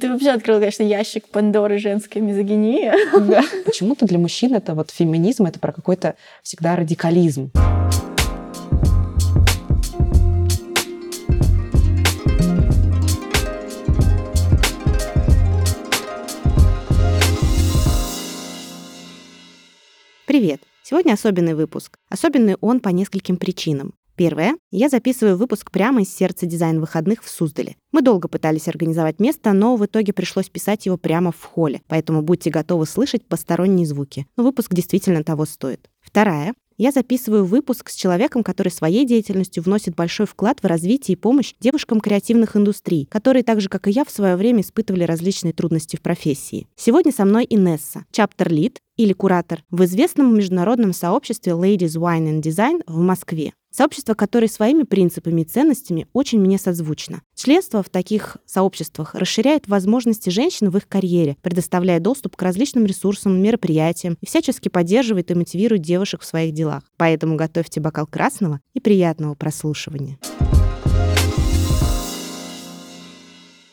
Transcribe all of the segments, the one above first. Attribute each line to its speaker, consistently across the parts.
Speaker 1: Ты вообще открыл, конечно, ящик Пандоры женской мизогинии.
Speaker 2: Да. Почему-то для мужчин это вот феминизм, это про какой-то всегда радикализм.
Speaker 3: Привет! Сегодня особенный выпуск. Особенный он по нескольким причинам. Первое. Я записываю выпуск прямо из сердца дизайн-выходных в Суздале. Мы долго пытались организовать место, но в итоге пришлось писать его прямо в холле, поэтому будьте готовы слышать посторонние звуки. Но выпуск действительно того стоит. Вторая я записываю выпуск с человеком, который своей деятельностью вносит большой вклад в развитие и помощь девушкам креативных индустрий, которые так же, как и я, в свое время испытывали различные трудности в профессии. Сегодня со мной Инесса, чаптер-лид или куратор в известном международном сообществе Ladies Wine and Design в Москве. Сообщество, которое своими принципами и ценностями очень мне созвучно. Членство в таких сообществах расширяет возможности женщин в их карьере, предоставляя доступ к различным ресурсам, мероприятиям и всячески поддерживает и мотивирует девушек в своих делах. Поэтому готовьте бокал красного и приятного прослушивания.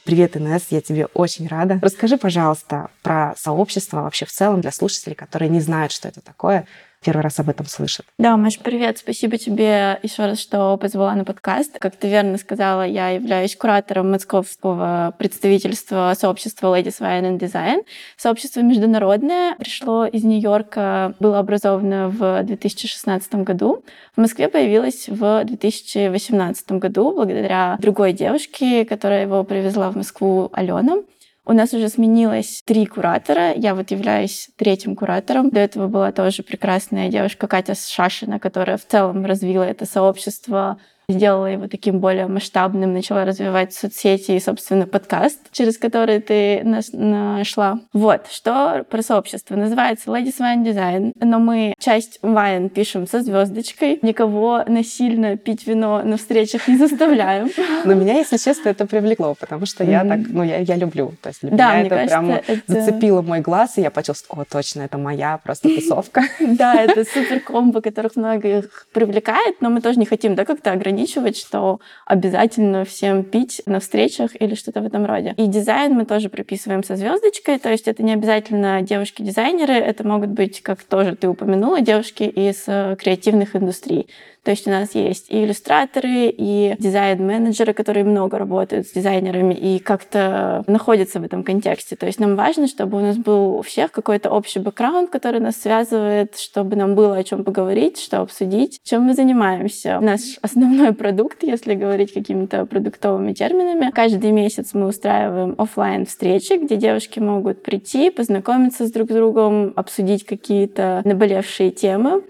Speaker 2: Привет, Инесс, я тебе очень рада. Расскажи, пожалуйста, про сообщество вообще в целом для слушателей, которые не знают, что это такое, первый раз об этом слышат.
Speaker 1: Да, Маш, привет. Спасибо тебе еще раз, что позвала на подкаст. Как ты верно сказала, я являюсь куратором московского представительства сообщества Ladies Wine and Design. Сообщество международное, пришло из Нью-Йорка, было образовано в 2016 году. В Москве появилось в 2018 году благодаря другой девушке, которая его привезла в Москву, Алена. У нас уже сменилось три куратора. Я вот являюсь третьим куратором. До этого была тоже прекрасная девушка Катя Шашина, которая в целом развила это сообщество сделала его таким более масштабным, начала развивать соцсети и, собственно, подкаст, через который ты нас нашла. Вот, что про сообщество. Называется Ladies Wine Design, но мы часть wine пишем со звездочкой, никого насильно пить вино на встречах не заставляем.
Speaker 2: Но меня, если честно, это привлекло, потому что я так, ну, я, люблю. То есть для меня это прямо зацепило мой глаз, и я почувствовала, о, точно, это моя просто тусовка.
Speaker 1: Да, это супер комбо, которых многих привлекает, но мы тоже не хотим, да, как-то ограничивать ограничивать, что обязательно всем пить на встречах или что-то в этом роде. И дизайн мы тоже прописываем со звездочкой, то есть это не обязательно девушки-дизайнеры, это могут быть, как тоже ты упомянула, девушки из э, креативных индустрий. То есть у нас есть и иллюстраторы, и дизайн-менеджеры, которые много работают с дизайнерами и как-то находятся в этом контексте. То есть нам важно, чтобы у нас был у всех какой-то общий бэкграунд, который нас связывает, чтобы нам было о чем поговорить, что обсудить, чем мы занимаемся. Наш основной продукт, если говорить какими-то продуктовыми терминами, каждый месяц мы устраиваем офлайн встречи, где девушки могут прийти, познакомиться с друг другом, обсудить какие-то наболевшие темы.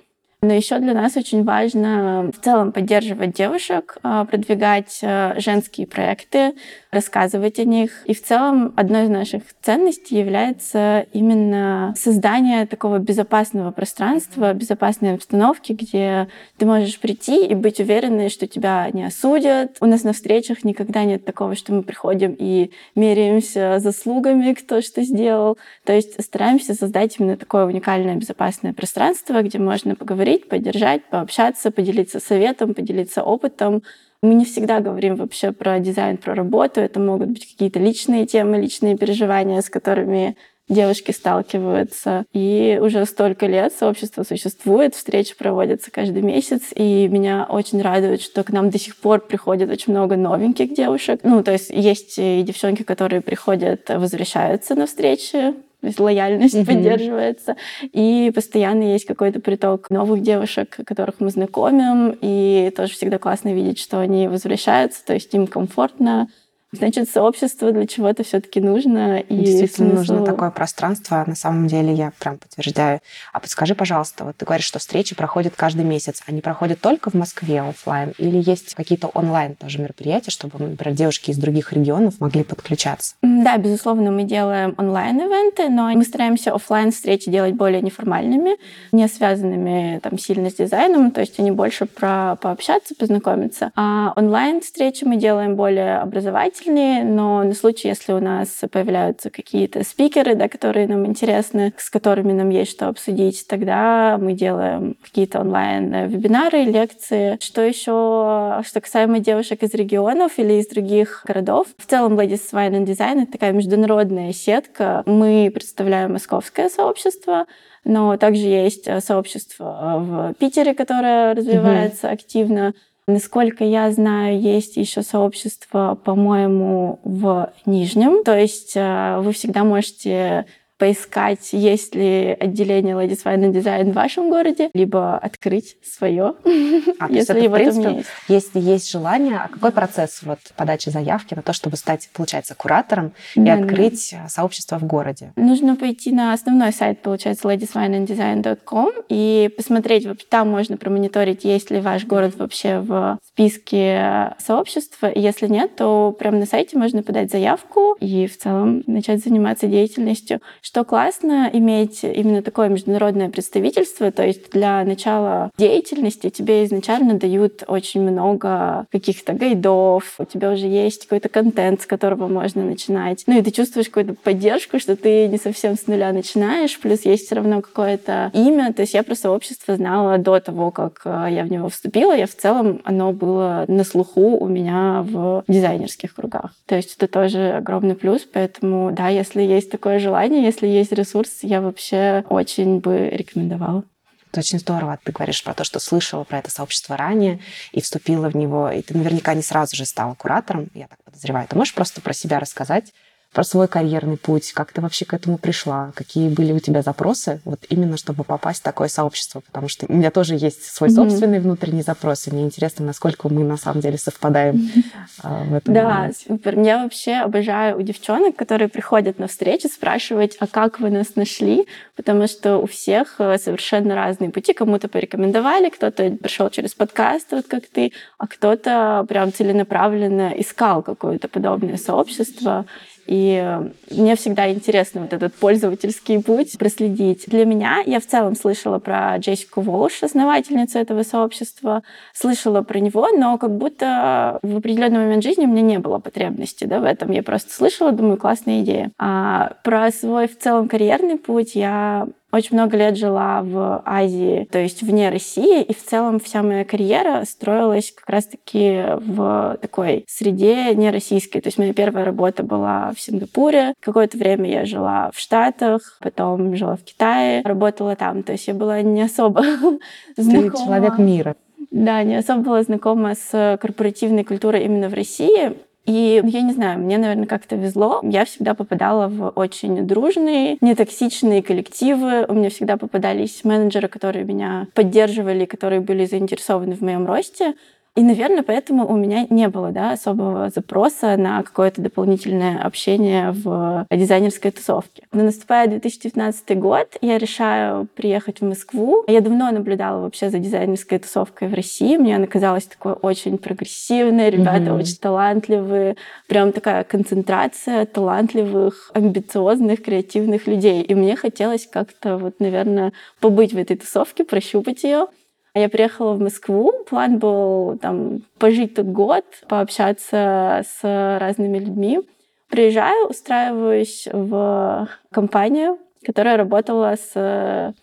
Speaker 1: Но еще для нас очень важно в целом поддерживать девушек, а, продвигать а, женские проекты, рассказывать о них. И в целом одной из наших ценностей является именно создание такого безопасного пространства, безопасной обстановки, где ты можешь прийти и быть уверенной, что тебя не осудят. У нас на встречах никогда нет такого, что мы приходим и меряемся заслугами, кто что сделал. То есть стараемся создать именно такое уникальное безопасное пространство, где можно поговорить, поддержать, пообщаться, поделиться советом, поделиться опытом, мы не всегда говорим вообще про дизайн, про работу. Это могут быть какие-то личные темы, личные переживания, с которыми девушки сталкиваются. И уже столько лет сообщество существует, встречи проводятся каждый месяц, и меня очень радует, что к нам до сих пор приходит очень много новеньких девушек. Ну, то есть есть и девчонки, которые приходят, возвращаются на встречи, то есть лояльность mm-hmm. поддерживается, и постоянно есть какой-то приток новых девушек, которых мы знакомим, и тоже всегда классно видеть, что они возвращаются, то есть им комфортно, Значит, сообщество для чего-то все-таки нужно.
Speaker 2: И Действительно смысл... нужно такое пространство. На самом деле я прям подтверждаю. А подскажи, пожалуйста, вот ты говоришь, что встречи проходят каждый месяц. Они проходят только в Москве офлайн или есть какие-то онлайн тоже мероприятия, чтобы, например, девушки из других регионов могли подключаться?
Speaker 1: Да, безусловно, мы делаем онлайн-ивенты, но мы стараемся офлайн встречи делать более неформальными, не связанными там сильно с дизайном, то есть они больше про пообщаться, познакомиться. А онлайн встречи мы делаем более образовательными, внимательнее, но на случай, если у нас появляются какие-то спикеры, да, которые нам интересны, с которыми нам есть что обсудить, тогда мы делаем какие-то онлайн-вебинары, лекции. Что еще, что касаемо девушек из регионов или из других городов, в целом Ladies Wine and Design — это такая международная сетка. Мы представляем московское сообщество, но также есть э, сообщество в Питере, которое развивается mm-hmm. активно. Насколько я знаю, есть еще сообщество, по-моему, в Нижнем. То есть э, вы всегда можете поискать, есть ли отделение Ladies Wine and Design в вашем городе, либо открыть свое,
Speaker 2: а, если его принципе, есть. Если есть желание, а какой процесс вот подачи заявки на то, чтобы стать, получается, куратором да, и открыть да. сообщество в городе?
Speaker 1: Нужно пойти на основной сайт, получается, ladieswineanddesign.com и посмотреть, там можно промониторить, есть ли ваш город вообще в списке сообщества. Если нет, то прямо на сайте можно подать заявку и в целом начать заниматься деятельностью что классно иметь именно такое международное представительство, то есть для начала деятельности тебе изначально дают очень много каких-то гайдов, у тебя уже есть какой-то контент, с которого можно начинать. Ну и ты чувствуешь какую-то поддержку, что ты не совсем с нуля начинаешь, плюс есть все равно какое-то имя. То есть я про сообщество знала до того, как э, я в него вступила. Я в целом, оно было на слуху у меня в дизайнерских кругах. То есть это тоже огромный плюс, поэтому да, если есть такое желание, если есть ресурс, я вообще очень бы рекомендовала.
Speaker 2: Это очень здорово. Ты говоришь про то, что слышала про это сообщество ранее и вступила в него, и ты наверняка не сразу же стала куратором, я так подозреваю. Ты можешь просто про себя рассказать, про свой карьерный путь, как ты вообще к этому пришла, какие были у тебя запросы, вот именно чтобы попасть в такое сообщество, потому что у меня тоже есть свой собственный mm-hmm. внутренний запрос, и мне интересно, насколько мы на самом деле совпадаем mm-hmm. в этом.
Speaker 1: Да, моменте. супер. Я вообще обожаю у девчонок, которые приходят на встречу, спрашивать, а как вы нас нашли, потому что у всех э, совершенно разные пути. Кому-то порекомендовали, кто-то пришел через подкаст, вот как ты, а кто-то прям целенаправленно искал какое-то подобное сообщество. И мне всегда интересно вот этот пользовательский путь проследить. Для меня, я в целом слышала про Джессику Волш, основательницу этого сообщества, слышала про него, но как будто в определенный момент жизни у меня не было потребности да, в этом. Я просто слышала, думаю, классная идея. А про свой в целом карьерный путь я очень много лет жила в Азии, то есть вне России, и в целом вся моя карьера строилась как раз-таки в такой среде не российской. То есть моя первая работа была в Сингапуре, какое-то время я жила в Штатах, потом жила в Китае, работала там. То есть я была не особо знакома.
Speaker 2: Ты человек мира.
Speaker 1: Да, не особо была знакома с корпоративной культурой именно в России. И я не знаю, мне, наверное, как-то везло. Я всегда попадала в очень дружные, нетоксичные коллективы. У меня всегда попадались менеджеры, которые меня поддерживали, которые были заинтересованы в моем росте. И, наверное, поэтому у меня не было да, особого запроса на какое-то дополнительное общение в дизайнерской тусовке. Но наступает 2019 год, я решаю приехать в Москву. Я давно наблюдала вообще за дизайнерской тусовкой в России. Мне она казалась такой очень прогрессивной, ребята mm-hmm. очень талантливые, прям такая концентрация талантливых, амбициозных, креативных людей. И мне хотелось как-то вот, наверное, побыть в этой тусовке, прощупать ее. Я приехала в Москву. План был там пожить тут год, пообщаться с разными людьми. Приезжаю, устраиваюсь в компанию, которая работала с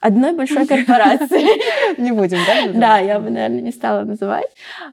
Speaker 1: одной большой корпорации.
Speaker 2: Не будем, да?
Speaker 1: Да, я бы, наверное, не стала называть.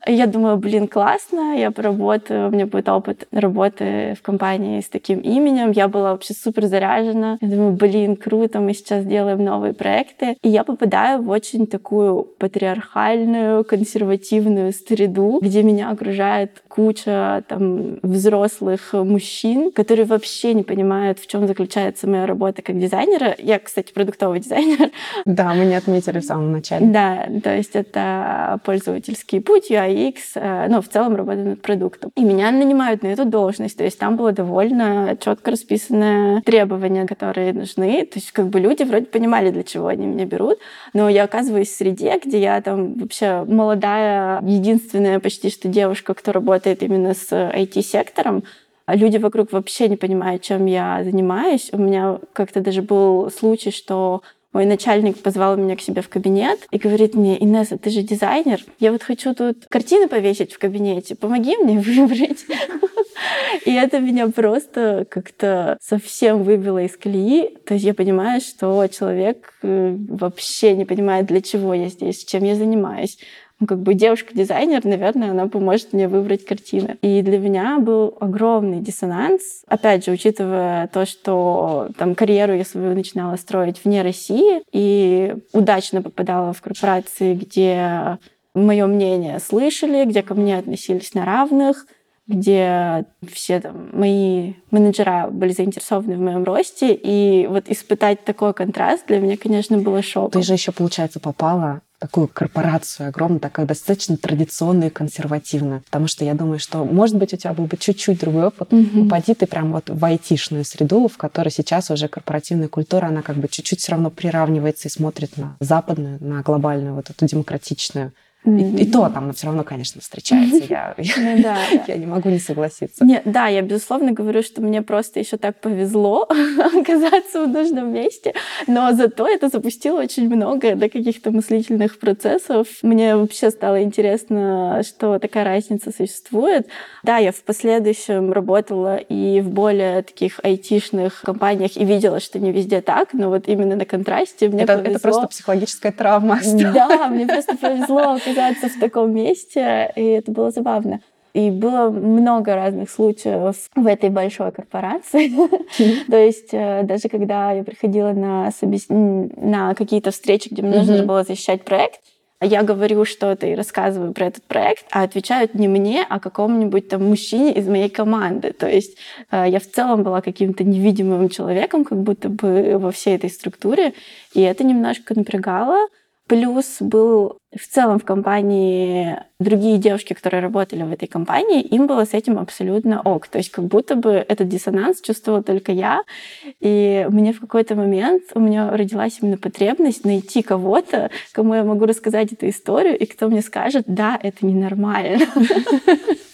Speaker 1: Я думаю, блин, классно, я поработаю, у меня будет опыт работы в компании с таким именем. Я была вообще супер заряжена. Я думаю, блин, круто, мы сейчас делаем новые проекты. И я попадаю в очень такую патриархальную, консервативную среду, где меня окружает куча там взрослых мужчин, которые вообще не понимают, в чем заключается моя работа как дизайнера. Я, кстати, продуктовый дизайнер,
Speaker 2: да, мы не отметили в самом начале.
Speaker 1: Да, то есть это пользовательский путь, UX, э, ну, в целом работа над продуктом. И меня нанимают на эту должность, то есть там было довольно четко расписанное требования, которые нужны. То есть как бы люди вроде понимали, для чего они меня берут, но я оказываюсь в среде, где я там вообще молодая, единственная почти что девушка, кто работает именно с IT-сектором, люди вокруг вообще не понимают, чем я занимаюсь. У меня как-то даже был случай, что мой начальник позвал меня к себе в кабинет и говорит мне, Инесса, ты же дизайнер, я вот хочу тут картины повесить в кабинете, помоги мне выбрать. И это меня просто как-то совсем выбило из колеи. То есть я понимаю, что человек э, вообще не понимает, для чего я здесь, чем я занимаюсь как бы девушка-дизайнер, наверное, она поможет мне выбрать картины. И для меня был огромный диссонанс. Опять же, учитывая то, что там карьеру я свою начинала строить вне России и удачно попадала в корпорации, где мое мнение слышали, где ко мне относились на равных, где все там, мои менеджера были заинтересованы в моем росте. И вот испытать такой контраст для меня, конечно, было шоком.
Speaker 2: Ты же еще, получается, попала такую корпорацию огромную, такая достаточно традиционную и консервативную. Потому что я думаю, что, может быть, у тебя был бы чуть-чуть другой опыт. Mm-hmm. Упади ты прям вот в айтишную среду, в которой сейчас уже корпоративная культура, она как бы чуть-чуть все равно приравнивается и смотрит на западную, на глобальную, вот эту демократичную и, и то там все равно, конечно, встречается. Я, ну, да, я не могу не согласиться.
Speaker 1: Нет, да, я безусловно говорю, что мне просто еще так повезло оказаться в нужном месте, но зато это запустило очень много до каких-то мыслительных процессов. Мне вообще стало интересно, что такая разница существует. Да, я в последующем работала и в более таких айтишных компаниях и видела, что не везде так, но вот именно на контрасте мне
Speaker 2: это,
Speaker 1: повезло.
Speaker 2: Это просто психологическая травма.
Speaker 1: Да, мне просто повезло оказаться в таком месте, и это было забавно. И было много разных случаев в этой большой корпорации. То есть э, даже когда я приходила на, собес... на какие-то встречи, где мне нужно было защищать проект, я говорю что-то и рассказываю про этот проект, а отвечают не мне, а какому-нибудь там мужчине из моей команды. То есть э, я в целом была каким-то невидимым человеком, как будто бы во всей этой структуре, и это немножко напрягало. Плюс был в целом в компании другие девушки, которые работали в этой компании, им было с этим абсолютно ок. То есть как будто бы этот диссонанс чувствовала только я. И мне в какой-то момент у меня родилась именно потребность найти кого-то, кому я могу рассказать эту историю, и кто мне скажет, да, это ненормально.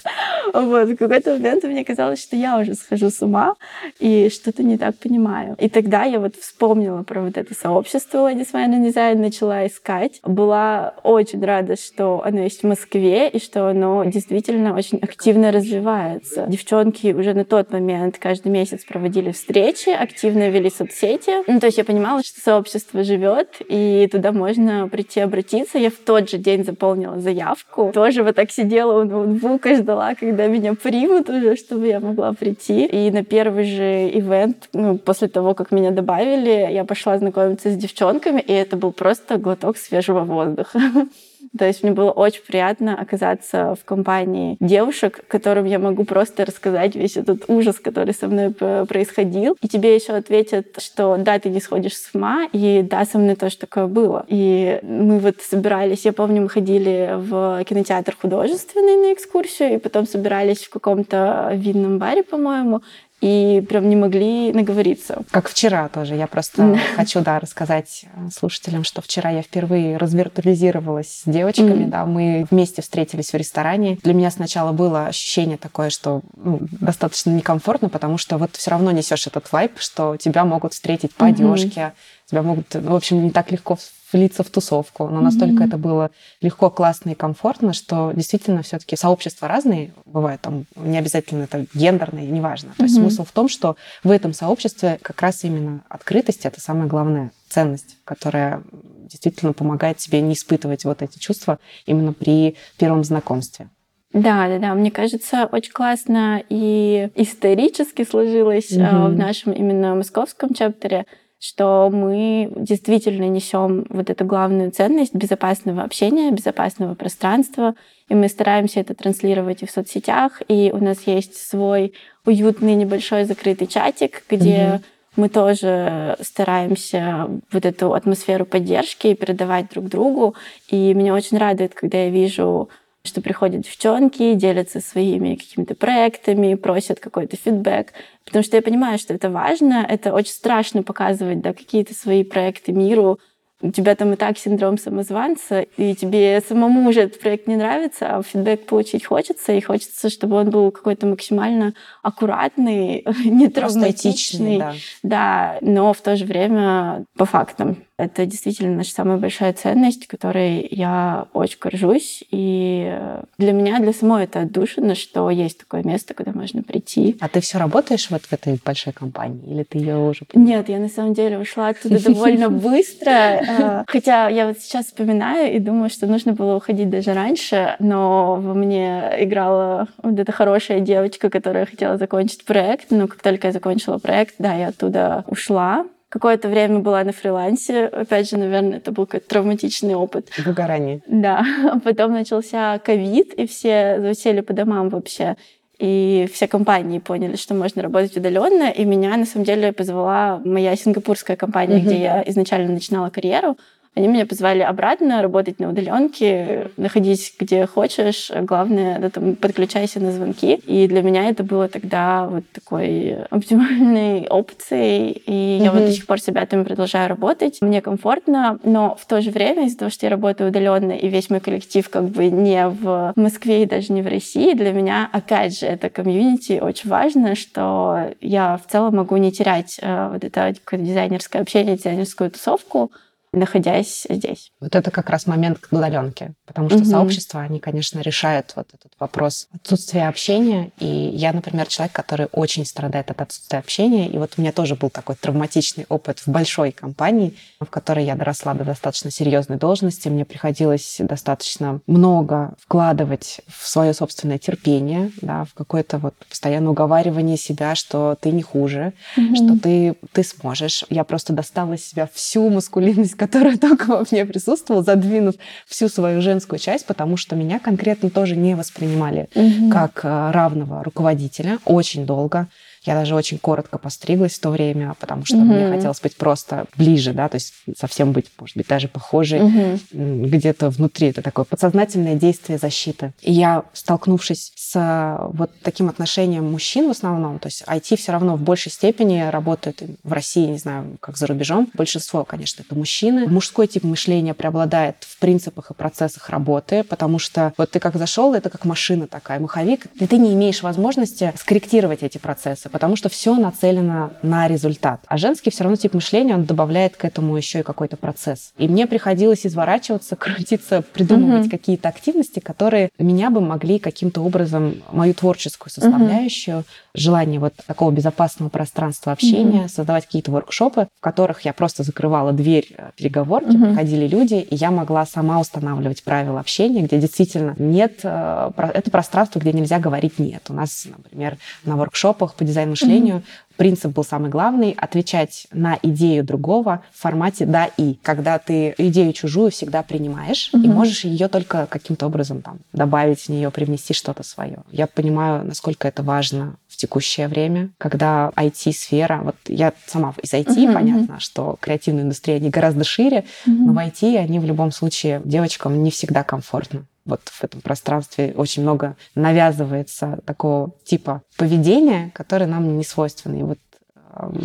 Speaker 1: Вот, в какой-то момент мне казалось, что я уже схожу с ума и что-то не так понимаю. И тогда я вот вспомнила про вот это сообщество Ladies Man Design, начала искать. Была очень рада, что оно есть в Москве и что оно действительно очень активно развивается. Девчонки уже на тот момент каждый месяц проводили встречи, активно вели соцсети. Ну, то есть я понимала, что сообщество живет, и туда можно прийти обратиться. Я в тот же день заполнила заявку. Тоже вот так сидела у ноутбука, ждала, когда меня примут уже, чтобы я могла прийти. И на первый же ивент, ну, после того, как меня добавили, я пошла знакомиться с девчонками, и это был просто глоток свежего воздуха. То есть мне было очень приятно оказаться в компании девушек, которым я могу просто рассказать весь этот ужас, который со мной происходил. И тебе еще ответят, что да, ты не сходишь с ума, и да, со мной тоже такое было. И мы вот собирались, я помню, мы ходили в кинотеатр художественный на экскурсию, и потом собирались в каком-то винном баре, по-моему, и прям не могли наговориться.
Speaker 2: Как вчера тоже. Я просто хочу, да, рассказать э, слушателям, что вчера я впервые развиртуализировалась с девочками, mm-hmm. да, мы вместе встретились в ресторане. Для меня сначала было ощущение такое, что ну, достаточно некомфортно, потому что вот все равно несешь этот вайп, что тебя могут встретить по одежке, mm-hmm. тебя могут, ну, в общем, не так легко влиться в тусовку. Но настолько mm-hmm. это было легко, классно и комфортно, что действительно все-таки сообщества разные бывают. Там не обязательно это гендерное, неважно. То mm-hmm. есть смысл в том, что в этом сообществе как раз именно открытость это самая главная ценность, которая действительно помогает тебе не испытывать вот эти чувства именно при первом знакомстве.
Speaker 1: Да, да, да. Мне кажется, очень классно и исторически сложилось mm-hmm. в нашем именно московском чаптере что мы действительно несем вот эту главную ценность безопасного общения, безопасного пространства, и мы стараемся это транслировать и в соцсетях, и у нас есть свой уютный небольшой закрытый чатик, где mm-hmm. мы тоже стараемся вот эту атмосферу поддержки передавать друг другу, и меня очень радует, когда я вижу что приходят девчонки, делятся своими какими-то проектами, просят какой-то фидбэк, потому что я понимаю, что это важно, это очень страшно показывать да, какие-то свои проекты миру, у тебя там и так синдром самозванца, и тебе самому уже этот проект не нравится, а фидбэк получить хочется, и хочется, чтобы он был какой-то максимально аккуратный, не травматичный. Да. да, но в то же время по фактам. Это действительно наша самая большая ценность, которой я очень горжусь. И для меня, для самой это отдушина, что есть такое место, куда можно прийти.
Speaker 2: А ты все работаешь вот в этой большой компании? Или ты ее уже...
Speaker 1: Нет, я на самом деле ушла оттуда довольно быстро. А, хотя я вот сейчас вспоминаю и думаю, что нужно было уходить даже раньше, но во мне играла вот эта хорошая девочка, которая хотела закончить проект. Но как только я закончила проект, да, я оттуда ушла. Какое-то время была на фрилансе. Опять же, наверное, это был какой-то травматичный опыт.
Speaker 2: Выгорание.
Speaker 1: Да. Потом начался ковид, и все засели по домам вообще. И все компании поняли, что можно работать удаленно. И меня, на самом деле, позвала моя сингапурская компания, mm-hmm. где я изначально начинала карьеру. Они меня позвали обратно работать на удаленке, находись где хочешь. Главное, да, там, подключайся на звонки. И для меня это было тогда вот такой оптимальной опцией. И mm-hmm. я вот до сих пор себя там продолжаю работать. Мне комфортно, но в то же время из-за того, что я работаю удаленно, и весь мой коллектив как бы не в Москве и даже не в России, для меня, опять же, это комьюнити очень важно, что я в целом могу не терять э, вот это дизайнерское общение, дизайнерскую тусовку, находясь здесь.
Speaker 2: Вот это как раз момент к удаленке, потому что угу. сообщества, они, конечно, решают вот этот вопрос отсутствия общения. И я, например, человек, который очень страдает от отсутствия общения. И вот у меня тоже был такой травматичный опыт в большой компании, в которой я доросла до достаточно серьезной должности. Мне приходилось достаточно много вкладывать в свое собственное терпение, да, в какое-то вот постоянное уговаривание себя, что ты не хуже, угу. что ты, ты сможешь. Я просто достала из себя всю маскулинность, которая только во мне присутствовала, задвинув всю свою женскую часть, потому что меня конкретно тоже не воспринимали угу. как э, равного руководителя очень долго. Я даже очень коротко постриглась в то время, потому что угу. мне хотелось быть просто ближе, да, то есть совсем быть, может быть, даже похожей угу. где-то внутри. Это такое подсознательное действие защиты. И я, столкнувшись с вот таким отношением мужчин в основном, то есть IT все равно в большей степени работает в России, не знаю, как за рубежом. Большинство, конечно, это мужчины. Мужской тип мышления преобладает в принципах и процессах работы, потому что вот ты как зашел, это как машина такая, маховик, и ты не имеешь возможности скорректировать эти процессы потому что все нацелено на результат. А женский все равно тип мышления, он добавляет к этому еще и какой-то процесс. И мне приходилось изворачиваться, крутиться, придумывать угу. какие-то активности, которые меня бы могли каким-то образом, мою творческую составляющую, угу. желание вот такого безопасного пространства общения, угу. создавать какие-то воркшопы, в которых я просто закрывала дверь э, переговорки, угу. приходили люди, и я могла сама устанавливать правила общения, где действительно нет, э, это пространство, где нельзя говорить нет. У нас, например, на воркшопах по дизайну дизайн-мышлению, mm-hmm. принцип был самый главный — отвечать на идею другого в формате «да» и. Когда ты идею чужую всегда принимаешь mm-hmm. и можешь ее только каким-то образом там добавить в нее, привнести что-то свое. Я понимаю, насколько это важно в текущее время, когда IT-сфера, вот я сама из IT, mm-hmm. понятно, что креативная индустрия, они гораздо шире, mm-hmm. но в IT они в любом случае девочкам не всегда комфортно вот в этом пространстве очень много навязывается такого типа поведения, которое нам не свойственно. И вот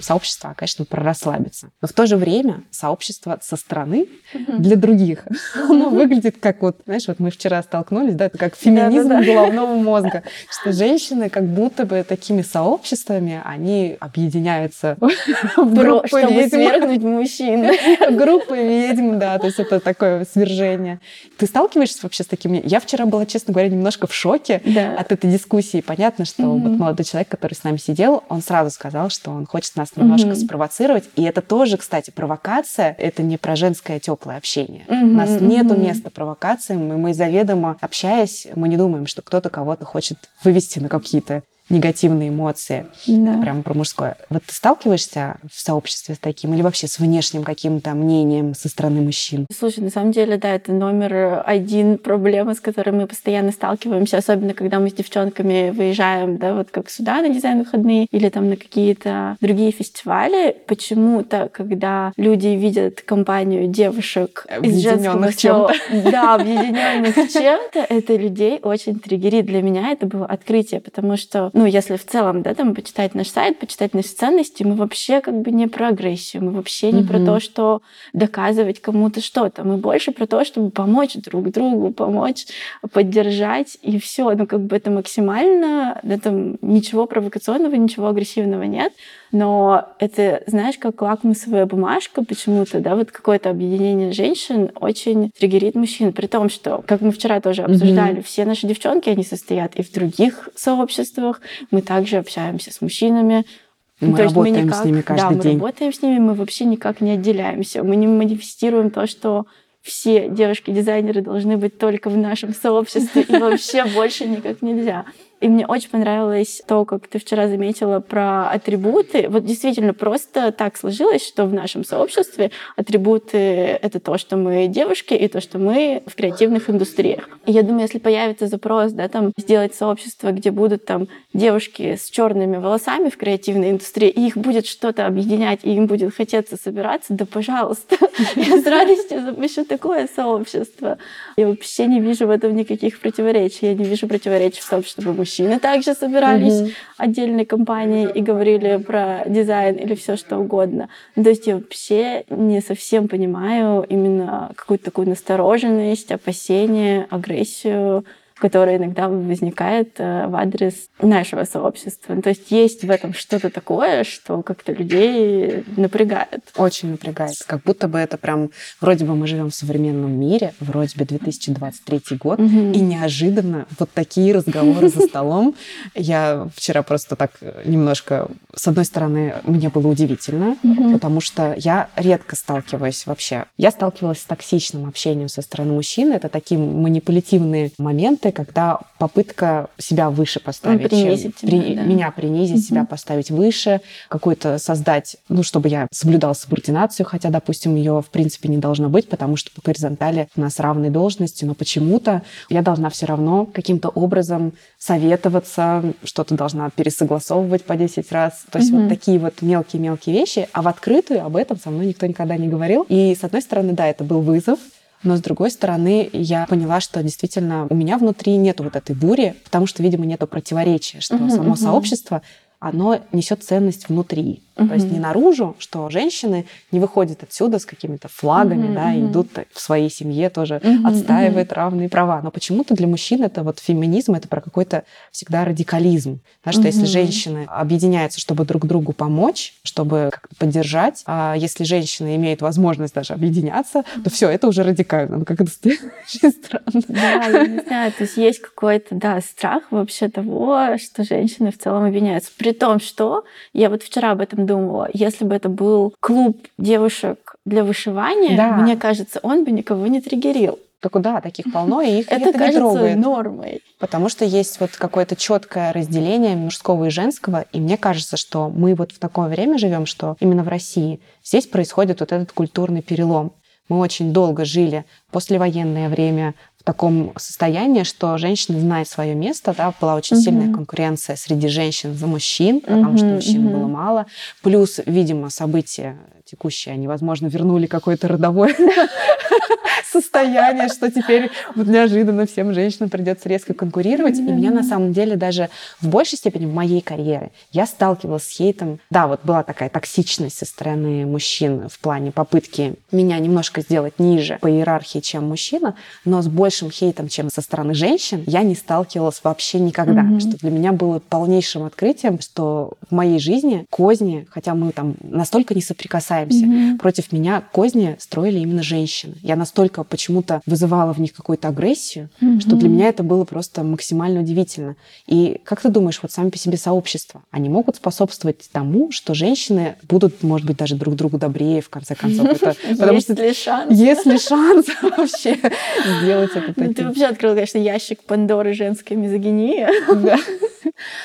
Speaker 2: сообщество, конечно, про расслабиться. Но в то же время сообщество со стороны для других, оно выглядит как вот, знаешь, вот мы вчера столкнулись, да, это как феминизм головного мозга, что женщины как будто бы такими сообществами, они объединяются в группы
Speaker 1: Чтобы свергнуть мужчин.
Speaker 2: Группы ведьм, да, то есть это такое свержение. Ты сталкиваешься вообще с такими? Я вчера была, честно говоря, немножко в шоке от этой дискуссии. Понятно, что вот молодой человек, который с нами сидел, он сразу сказал, что он хочет нас немножко mm-hmm. спровоцировать. И это тоже, кстати, провокация. Это не про женское теплое общение. Mm-hmm. У нас нету места провокациям, и мы заведомо общаясь, мы не думаем, что кто-то кого-то хочет вывести на какие-то негативные эмоции, да. прямо про мужское. Вот ты сталкиваешься в сообществе с таким или вообще с внешним каким-то мнением со стороны мужчин?
Speaker 1: Слушай, на самом деле, да, это номер один проблема, с которой мы постоянно сталкиваемся, особенно когда мы с девчонками выезжаем, да, вот как сюда на дизайн-выходные или там на какие-то другие фестивали. Почему-то, когда люди видят компанию девушек из женского
Speaker 2: чем-то.
Speaker 1: Да, объединенных чем-то, это людей очень триггерит. Для меня это было открытие, потому что ну, если в целом, да, там, почитать наш сайт, почитать наши ценности, мы вообще как бы не про агрессию, мы вообще не mm-hmm. про то, что доказывать кому-то что-то, мы больше про то, чтобы помочь друг другу, помочь, поддержать, и все. Ну, как бы это максимально, да, там ничего провокационного, ничего агрессивного нет. Но это, знаешь, как лакмусовая бумажка почему-то, да, вот какое-то объединение женщин очень триггерит мужчин, при том, что, как мы вчера тоже обсуждали, mm-hmm. все наши девчонки, они состоят и в других сообществах, мы также общаемся с мужчинами,
Speaker 2: мы То работаем мы никак, с ними каждый
Speaker 1: да,
Speaker 2: день.
Speaker 1: Да, мы работаем с ними, мы вообще никак не отделяемся. Мы не манифестируем то, что все девушки-дизайнеры должны быть только в нашем сообществе, и вообще больше никак нельзя. И мне очень понравилось то, как ты вчера заметила про атрибуты. Вот действительно просто так сложилось, что в нашем сообществе атрибуты — это то, что мы девушки, и то, что мы в креативных индустриях. И я думаю, если появится запрос, да, там, сделать сообщество, где будут там девушки с черными волосами в креативной индустрии, и их будет что-то объединять, и им будет хотеться собираться, да пожалуйста, я с радостью запущу такое сообщество. Я вообще не вижу в этом никаких противоречий. Я не вижу противоречий в том, чтобы мужчины также собирались mm-hmm. отдельной компанией и говорили про дизайн или все что угодно. Ну, то есть я вообще не совсем понимаю именно какую-то такую настороженность, опасение, агрессию которая иногда возникает э, в адрес нашего сообщества. Ну, то есть есть в этом что-то такое, что как-то людей напрягает.
Speaker 2: Очень напрягает. Как будто бы это прям... Вроде бы мы живем в современном мире, вроде бы 2023 год, угу. и неожиданно вот такие разговоры за столом. Я вчера просто так немножко... С одной стороны, мне было удивительно, потому что я редко сталкиваюсь вообще. Я сталкивалась с токсичным общением со стороны мужчины. Это такие манипулятивные моменты, моменты, когда попытка себя выше поставить,
Speaker 1: принизить
Speaker 2: чем, тебя, при, да. меня принизить, угу. себя поставить выше, какой-то создать, ну, чтобы я соблюдала субординацию, хотя, допустим, ее в принципе не должно быть, потому что по горизонтали у нас равные должности, но почему-то я должна все равно каким-то образом советоваться, что-то должна пересогласовывать по 10 раз. То есть угу. вот такие вот мелкие-мелкие вещи, а в открытую об этом со мной никто никогда не говорил. И, с одной стороны, да, это был вызов, но с другой стороны, я поняла, что действительно у меня внутри нету вот этой бури, потому что, видимо, нету противоречия, что само сообщество оно несет ценность внутри. Угу. То есть не наружу, что женщины не выходят отсюда с какими-то флагами, угу, да, угу. идут в своей семье тоже, угу, отстаивают угу. равные права. Но почему-то для мужчин это вот феминизм, это про какой-то всегда радикализм. Да, что угу. если женщины объединяются, чтобы друг другу помочь, чтобы как-то поддержать, а если женщины имеют возможность даже объединяться, то все, это уже радикально. Ну, как это очень
Speaker 1: странно. Да, я не знаю, то есть есть какой-то, да, страх вообще того, что женщины в целом объединяются. При том, что я вот вчера об этом думала, если бы это был клуб девушек для вышивания, да. мне кажется, он бы никого не триггерил.
Speaker 2: Так да, таких полно, и их
Speaker 1: это,
Speaker 2: это
Speaker 1: кажется
Speaker 2: не трогает.
Speaker 1: нормой.
Speaker 2: Потому что есть вот какое-то четкое разделение мужского и женского, и мне кажется, что мы вот в такое время живем, что именно в России здесь происходит вот этот культурный перелом. Мы очень долго жили послевоенное время таком состоянии, что женщина знает свое место, да, была очень mm-hmm. сильная конкуренция среди женщин за мужчин, потому mm-hmm. что мужчин mm-hmm. было мало. Плюс, видимо, события текущие, они, возможно, вернули какое-то родовое состояние, что теперь вот неожиданно всем женщинам придется резко конкурировать. И меня на самом деле даже в большей степени в моей карьере я сталкивалась с хейтом. Да, вот была такая токсичность со стороны мужчин в плане попытки меня немножко сделать ниже по иерархии, чем мужчина, но с большим хейтом, чем со стороны женщин, я не сталкивалась вообще никогда. Mm-hmm. Что для меня было полнейшим открытием, что в моей жизни козни, хотя мы там настолько не соприкасаемся, mm-hmm. против меня козни строили именно женщины. Я настолько почему-то вызывала в них какую-то агрессию, mm-hmm. что для меня это было просто максимально удивительно. И как ты думаешь, вот сами по себе сообщества, они могут способствовать тому, что женщины будут, может быть, даже друг другу добрее, в конце концов?
Speaker 1: Это, потому что ли шанс?
Speaker 2: Есть ли шанс вообще сделать это
Speaker 1: таким? Ну, ты вообще открыл, конечно, ящик Пандоры женской мизогинии. Да.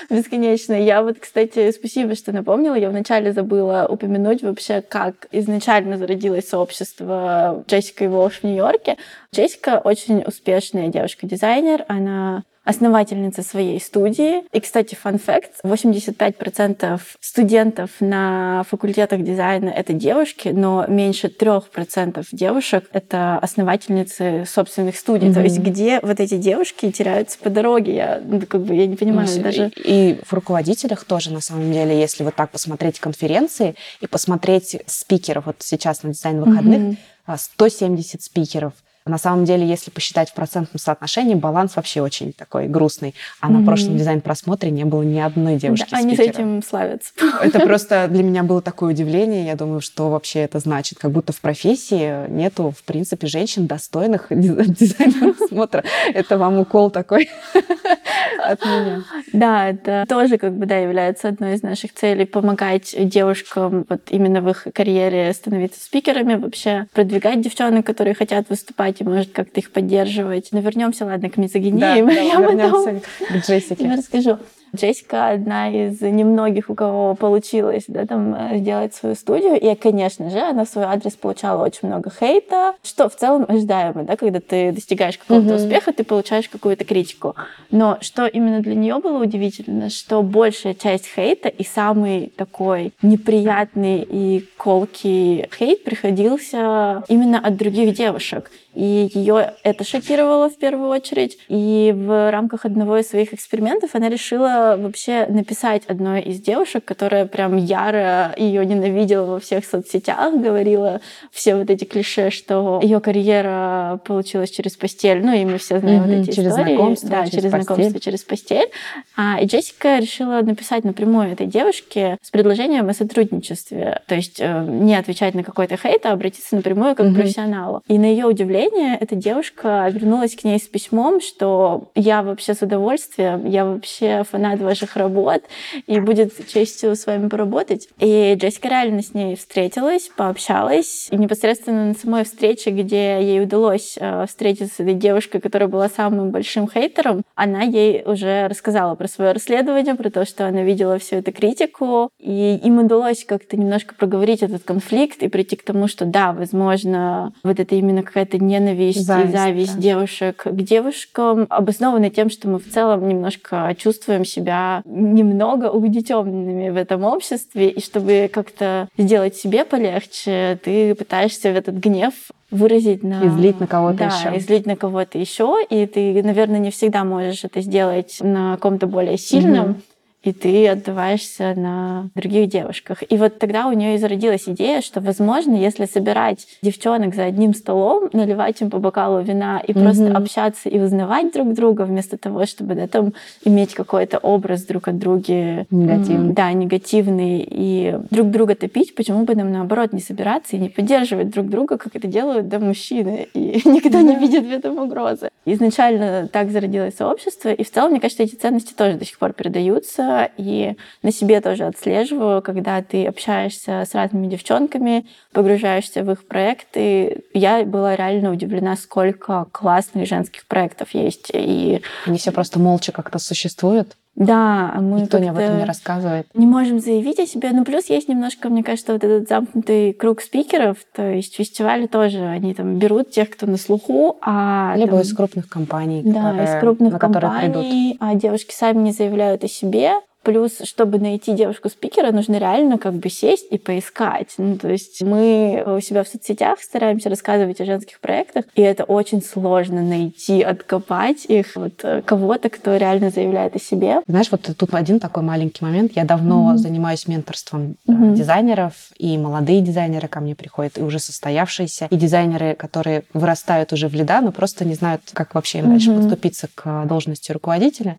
Speaker 1: Бесконечно. Я вот, кстати, спасибо, что напомнила. Я вначале забыла упомянуть вообще, как изначально зародилось сообщество Джессика и Волш в Нью-Йорке. Джессика очень успешная девушка-дизайнер. Она основательница своей студии. И, кстати, фан факт, 85% студентов на факультетах дизайна — это девушки, но меньше 3% девушек — это основательницы собственных студий. Mm-hmm. То есть где вот эти девушки теряются по дороге? Я, ну, как бы, я не понимаю ну, даже.
Speaker 2: И, и в руководителях тоже, на самом деле, если вот так посмотреть конференции и посмотреть спикеров, вот сейчас на дизайн выходных, mm-hmm. 170 спикеров — На самом деле, если посчитать в процентном соотношении, баланс вообще очень такой грустный. А mm-hmm. на прошлом дизайн-просмотре не было ни одной девушки
Speaker 1: да, Они с этим славятся.
Speaker 2: Это просто для меня было такое удивление. Я думаю, что вообще это значит. Как будто в профессии нету, в принципе, женщин достойных дизайн-просмотра. Это вам укол такой от меня.
Speaker 1: Да, это тоже как бы, да, является одной из наших целей помогать девушкам вот именно в их карьере становиться спикерами, вообще продвигать девчонок, которые хотят выступать и может как-то их поддерживать. Но вернемся, ладно, к мизогинии. Да,
Speaker 2: да, вернемся к Джессике.
Speaker 1: Я расскажу. Джессика одна из немногих, у кого получилось да, там, э, сделать свою студию. И, конечно же, она в свой адрес получала очень много хейта, что в целом ожидаемо, да, когда ты достигаешь какого-то mm-hmm. успеха, ты получаешь какую-то критику. Но что именно для нее было удивительно, что большая часть хейта и самый такой неприятный и колкий хейт приходился именно от других девушек. И ее это шокировало в первую очередь. И в рамках одного из своих экспериментов она решила вообще написать одной из девушек, которая прям яро ее ненавидела во всех соцсетях, говорила все вот эти клише, что ее карьера получилась через постель. Ну, и мы все знаем mm-hmm, вот эти
Speaker 2: через
Speaker 1: истории.
Speaker 2: Знакомство,
Speaker 1: да,
Speaker 2: через,
Speaker 1: через знакомство, постель. через постель. А, и Джессика решила написать напрямую этой девушке с предложением о сотрудничестве. То есть э, не отвечать на какой-то хейт, а обратиться напрямую как mm-hmm. профессионалу. И на ее удивление, эта девушка вернулась к ней с письмом, что я вообще с удовольствием, я вообще фанат ваших работ, и будет честью с вами поработать. И Джессика реально с ней встретилась, пообщалась, и непосредственно на самой встрече, где ей удалось э, встретиться с этой девушкой, которая была самым большим хейтером, она ей уже рассказала про свое расследование, про то, что она видела всю эту критику, и им удалось как-то немножко проговорить этот конфликт и прийти к тому, что да, возможно, вот это именно какая-то ненависть зависть, и зависть да. девушек к девушкам обоснованы тем, что мы в целом немножко чувствуем себя немного угнетенными в этом обществе, и чтобы как-то сделать себе полегче, ты пытаешься в этот гнев выразить на...
Speaker 2: Излить на кого-то
Speaker 1: да,
Speaker 2: еще.
Speaker 1: излить на кого-то еще, и ты, наверное, не всегда можешь это сделать на ком-то более сильном. Угу и ты отдуваешься на других девушках. И вот тогда у нее и зародилась идея, что, возможно, если собирать девчонок за одним столом, наливать им по бокалу вина и mm-hmm. просто общаться и узнавать друг друга, вместо того, чтобы да, там иметь какой-то образ друг от друга
Speaker 2: негативный.
Speaker 1: Да, негативный, и друг друга топить, почему бы нам наоборот не собираться и не поддерживать друг друга, как это делают да, мужчины, и никто yeah. не видит в этом угрозы. Изначально так зародилось сообщество, и в целом, мне кажется, эти ценности тоже до сих пор передаются и на себе тоже отслеживаю, когда ты общаешься с разными девчонками, погружаешься в их проекты. Я была реально удивлена, сколько классных женских проектов есть. И...
Speaker 2: Они все просто молча как-то существуют?
Speaker 1: Да, мы
Speaker 2: Никто не об этом не рассказывает.
Speaker 1: Не можем заявить о себе. Ну, плюс есть немножко, мне кажется, вот этот замкнутый круг спикеров. То есть фестивали тоже, они там берут тех, кто на слуху, а...
Speaker 2: Либо
Speaker 1: там...
Speaker 2: из крупных компаний,
Speaker 1: Да,
Speaker 2: которые,
Speaker 1: из крупных
Speaker 2: на
Speaker 1: компаний, а девушки сами не заявляют о себе. Плюс, чтобы найти девушку-спикера, нужно реально как бы сесть и поискать. Ну, то есть мы у себя в соцсетях стараемся рассказывать о женских проектах, и это очень сложно найти, откопать их, вот э, кого-то, кто реально заявляет о себе.
Speaker 2: Знаешь, вот тут один такой маленький момент. Я давно mm-hmm. занимаюсь менторством mm-hmm. дизайнеров, и молодые дизайнеры ко мне приходят, и уже состоявшиеся, и дизайнеры, которые вырастают уже в лида, но просто не знают, как вообще им mm-hmm. дальше подступиться к должности руководителя.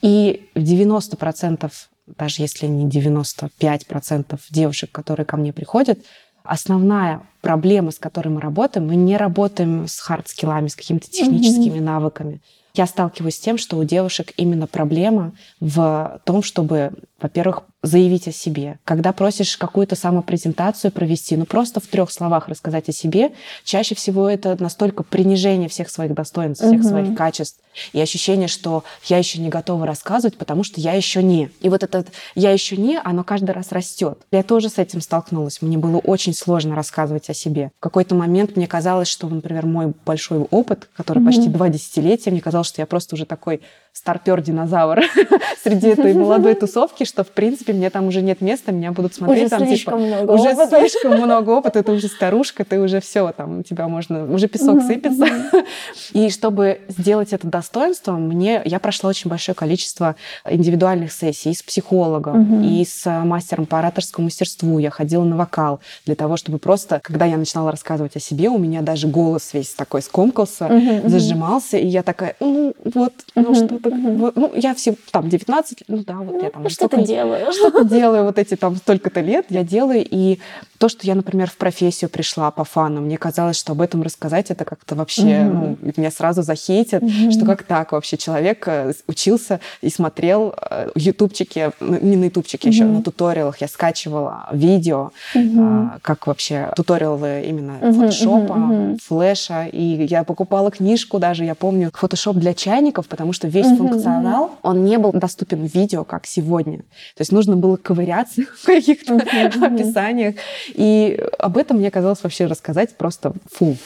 Speaker 2: И в 90% даже если не 95% девушек, которые ко мне приходят, основная проблема, с которой мы работаем, мы не работаем с хард-скиллами, с какими-то техническими mm-hmm. навыками. Я сталкиваюсь с тем, что у девушек именно проблема в том, чтобы, во-первых, заявить о себе. Когда просишь какую-то самопрезентацию провести, ну просто в трех словах рассказать о себе, чаще всего это настолько принижение всех своих достоинств, всех угу. своих качеств и ощущение, что я еще не готова рассказывать, потому что я еще не. И вот этот я еще не, оно каждый раз растет. Я тоже с этим столкнулась. Мне было очень сложно рассказывать о себе. В какой-то момент мне казалось, что, например, мой большой опыт, который угу. почти два десятилетия, мне казалось, казалось, что я просто уже такой старпер-динозавр среди этой молодой тусовки, что, в принципе, мне там уже нет места, меня будут смотреть
Speaker 1: уже
Speaker 2: там,
Speaker 1: слишком
Speaker 2: типа,
Speaker 1: много
Speaker 2: уже
Speaker 1: опыта.
Speaker 2: слишком много опыта, ты уже старушка, ты уже все, там, у тебя можно, уже песок
Speaker 1: Мгм,
Speaker 2: сыпется.
Speaker 1: мгм.
Speaker 2: И чтобы сделать это достоинством, мне, я прошла очень большое количество индивидуальных сессий и с психологом,
Speaker 1: Мгм.
Speaker 2: и с а, мастером по ораторскому мастерству. Я ходила на вокал для того, чтобы просто, когда я начинала рассказывать о себе, у меня даже голос весь такой скомкался,
Speaker 1: мгм.
Speaker 2: зажимался, и я такая, ну вот, ну
Speaker 1: Мгм,
Speaker 2: что так,
Speaker 1: мгм.
Speaker 2: вот, ну я все там 19, лет, ну да, вот я там
Speaker 1: Ну, что-то делаю.
Speaker 2: что-то делаю вот эти там столько-то лет, я делаю, и то, что я, например, в профессию пришла по фану, мне казалось, что об этом рассказать, это как-то вообще, ну, меня сразу захейтят,
Speaker 1: Мгм.
Speaker 2: что как так вообще человек э, учился и смотрел э, ютубчики, ну, не на ютубчике еще,
Speaker 1: Мгм.
Speaker 2: на туториалах я скачивала видео, а, как вообще туториалы именно фотошопа,
Speaker 1: мгм.
Speaker 2: флеша, и я покупала книжку даже, я помню, фотошоп для чайников, потому что весь
Speaker 1: Мгм,
Speaker 2: функционал, он не был доступен в видео, как сегодня. То есть нужно было ковыряться в каких-то описаниях. И об этом мне казалось вообще рассказать просто фу.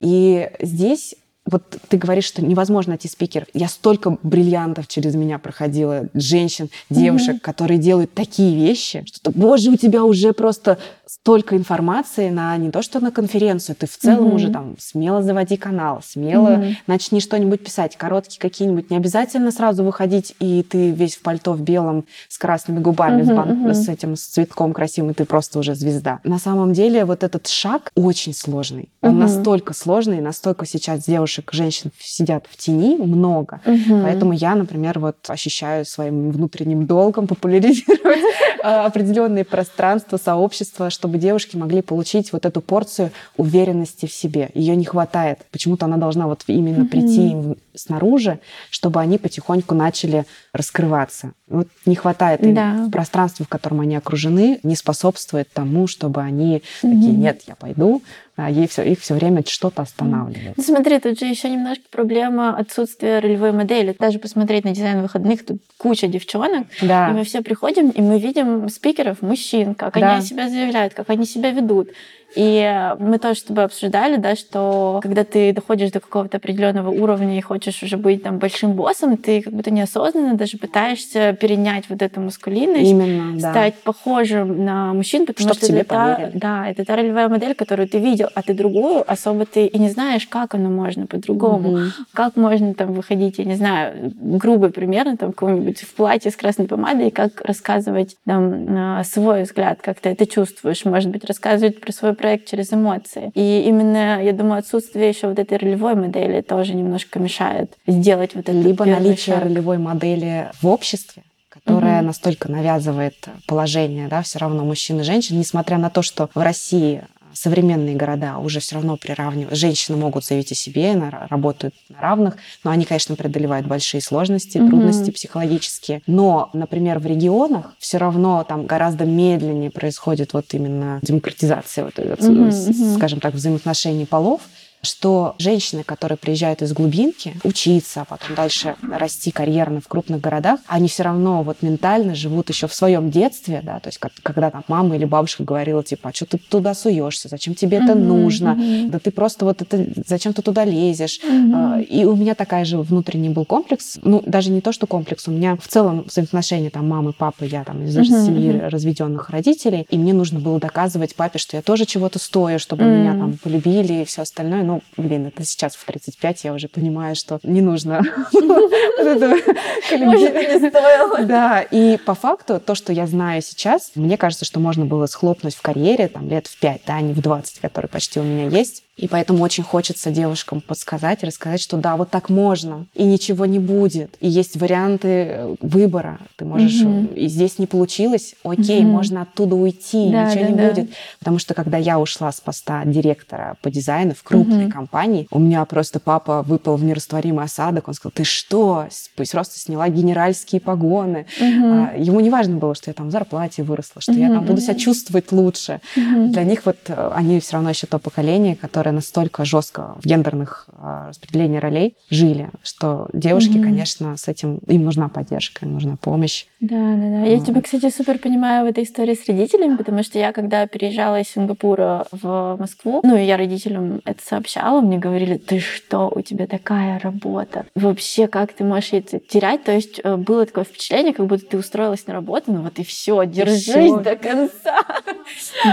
Speaker 2: И здесь вот ты говоришь, что невозможно найти спикеров. Я столько бриллиантов через меня проходила, женщин, девушек,
Speaker 1: Мгм.
Speaker 2: которые делают такие вещи, что, боже, у тебя уже просто столько информации на не то, что на конференцию, ты в целом
Speaker 1: Мгм.
Speaker 2: уже там смело заводи канал, смело
Speaker 1: Мгм.
Speaker 2: начни что-нибудь писать, короткие какие-нибудь. Не обязательно сразу выходить, и ты весь в пальто в белом, с красными губами, с,
Speaker 1: Мгм,
Speaker 2: бан-
Speaker 1: мгм.
Speaker 2: с этим с цветком красивым, и ты просто уже звезда. На самом деле вот этот шаг очень сложный. Он
Speaker 1: Мгм.
Speaker 2: настолько сложный, настолько сейчас девушек, женщин сидят в тени много.
Speaker 1: Мгм.
Speaker 2: Поэтому я, например, вот ощущаю своим внутренним долгом популяризировать а, определенные пространства, сообщества, чтобы девушки могли получить вот эту порцию уверенности в себе. Ее не хватает. Почему-то она должна вот именно
Speaker 1: Мгм.
Speaker 2: прийти им снаружи, чтобы они потихоньку начали раскрываться. Вот не хватает им
Speaker 1: Да.
Speaker 2: в пространстве, в котором они окружены, не способствует тому, чтобы они такие,
Speaker 1: Мгм.
Speaker 2: нет, я пойду, ей все, их все время что-то останавливает.
Speaker 1: Ну, смотри, тут же еще немножко проблема отсутствия ролевой модели. Даже посмотреть на дизайн выходных, тут куча девчонок, и
Speaker 2: Да,
Speaker 1: мы все приходим, и мы видим спикеров, мужчин, как
Speaker 2: Да.
Speaker 1: они себя заявляют, как они себя ведут. И э, мы тоже с тобой обсуждали, да, что когда ты доходишь до какого-то определенного уровня и хочешь уже быть там большим боссом, ты как будто неосознанно даже пытаешься перенять вот эту маскулинность,
Speaker 2: именно, да.
Speaker 1: стать похожим на мужчин, потому
Speaker 2: Чтоб
Speaker 1: что
Speaker 2: тебе
Speaker 1: это та, да, это та ролевая модель, которую ты видел, а ты другую особо ты и не знаешь, как оно можно по-другому.
Speaker 2: Мгм.
Speaker 1: Как можно там выходить, я не знаю, грубый пример, там какой-нибудь в платье с красной помадой, как рассказывать там э, свой взгляд, как ты это чувствуешь, может быть, рассказывать про свой проект через эмоции. И именно, я думаю, отсутствие еще вот этой ролевой модели тоже немножко мешает сделать вот этот
Speaker 2: либо наличие
Speaker 1: шаг.
Speaker 2: ролевой модели в обществе, которая
Speaker 1: Мгм.
Speaker 2: настолько навязывает положение, да, все равно мужчин и женщин, несмотря на то, что в России современные города уже все равно приравнивают. Женщины могут заявить о себе, на- работают на равных, но они, конечно, преодолевают большие сложности,
Speaker 1: Мгм.
Speaker 2: трудности психологические. Но, например, в регионах все равно там гораздо медленнее происходит вот именно демократизация, вот,
Speaker 1: мгм.
Speaker 2: скажем так, взаимоотношений полов, что женщины, которые приезжают из глубинки, учиться, а потом дальше расти карьерно в крупных городах, они все равно вот ментально живут еще в своем детстве, да, то есть как- когда там мама или бабушка говорила, типа, а что ты туда суешься, зачем тебе это
Speaker 1: Мгм,
Speaker 2: нужно, да ты просто вот это, зачем ты туда лезешь, а, И у меня такая же внутренний был комплекс. Ну, даже не то, что комплекс. У меня в целом взаимоотношения там мамы, папы, я там из
Speaker 1: Мгм,
Speaker 2: семьи разведенных родителей. И мне нужно было доказывать папе, что я тоже чего-то стою, чтобы
Speaker 1: М.
Speaker 2: меня там полюбили и все остальное. Ну, блин, это сейчас в 35 я уже понимаю, что не нужно
Speaker 1: Может, не стоило.
Speaker 2: да, и по факту то, что я знаю сейчас, мне кажется, что можно было схлопнуть в карьере там лет в 5, да, а не в 20, которые почти у меня есть. И поэтому очень хочется девушкам подсказать, рассказать, что да, вот так можно, и ничего не будет. И есть варианты э, выбора. Ты можешь, э, и здесь не получилось, окей,
Speaker 1: Мгм.
Speaker 2: можно оттуда уйти,
Speaker 1: Да,
Speaker 2: ничего
Speaker 1: да,
Speaker 2: не
Speaker 1: да.
Speaker 2: будет. Потому что когда я ушла с поста директора по дизайну в крупной
Speaker 1: Мгм.
Speaker 2: компании, у меня просто папа выпал в нерастворимый осадок. Он сказал, ты что? С- Просто сняла генеральские погоны. А, Ему не важно было, что я там в зарплате выросла, что я
Speaker 1: Мгм,
Speaker 2: там буду себя чувствовать лучше.
Speaker 1: Мгм.
Speaker 2: Для них вот э, они все равно еще то поколение, которое которые настолько жестко в гендерных а, распределении ролей жили, что девушки, mm-hmm. конечно, с этим им нужна поддержка, им нужна помощь.
Speaker 1: Да, да, да. Я тебя, кстати, супер понимаю в этой истории с родителями, потому что я, когда переезжала из Сингапура в Москву, ну, и я родителям это сообщала, мне говорили, ты что, у тебя такая работа? Вообще, как ты можешь это терять? То есть э, было такое впечатление, как будто ты устроилась на работу, ну вот и все, держись до конца.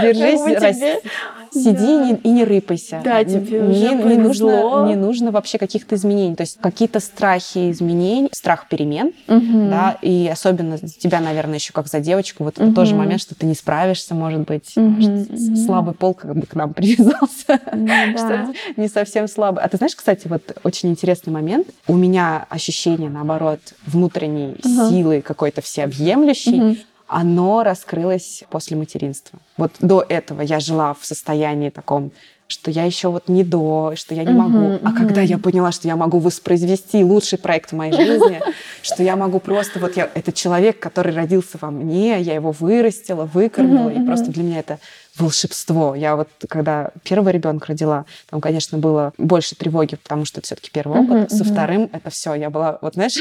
Speaker 2: Держись, сиди и не рыпайся.
Speaker 1: Да, тебе
Speaker 2: не, не нужно, не нужно вообще каких-то изменений. То есть какие-то страхи изменений, страх перемен, да, и особенно тебя, наверное, еще как за девочку, вот это тоже момент, что ты не справишься, может быть, слабый пол как бы к нам привязался, ну что не совсем слабый. А ты знаешь, кстати, вот очень интересный момент. У меня ощущение, наоборот, внутренней силы какой-то всеобъемлющей, оно раскрылось после материнства. Вот до этого я жила в состоянии таком что я еще вот не до, что я не могу. Uh-huh, а когда я поняла, что я могу воспроизвести лучший проект в моей жизни, что я могу просто вот я это человек, который родился во мне, я его вырастила, выкормила, и просто для меня это волшебство. Я вот, когда первого ребенка родила, там, конечно, было больше тревоги, потому что это все-таки первый опыт. Со вторым это все. Я была, вот знаешь,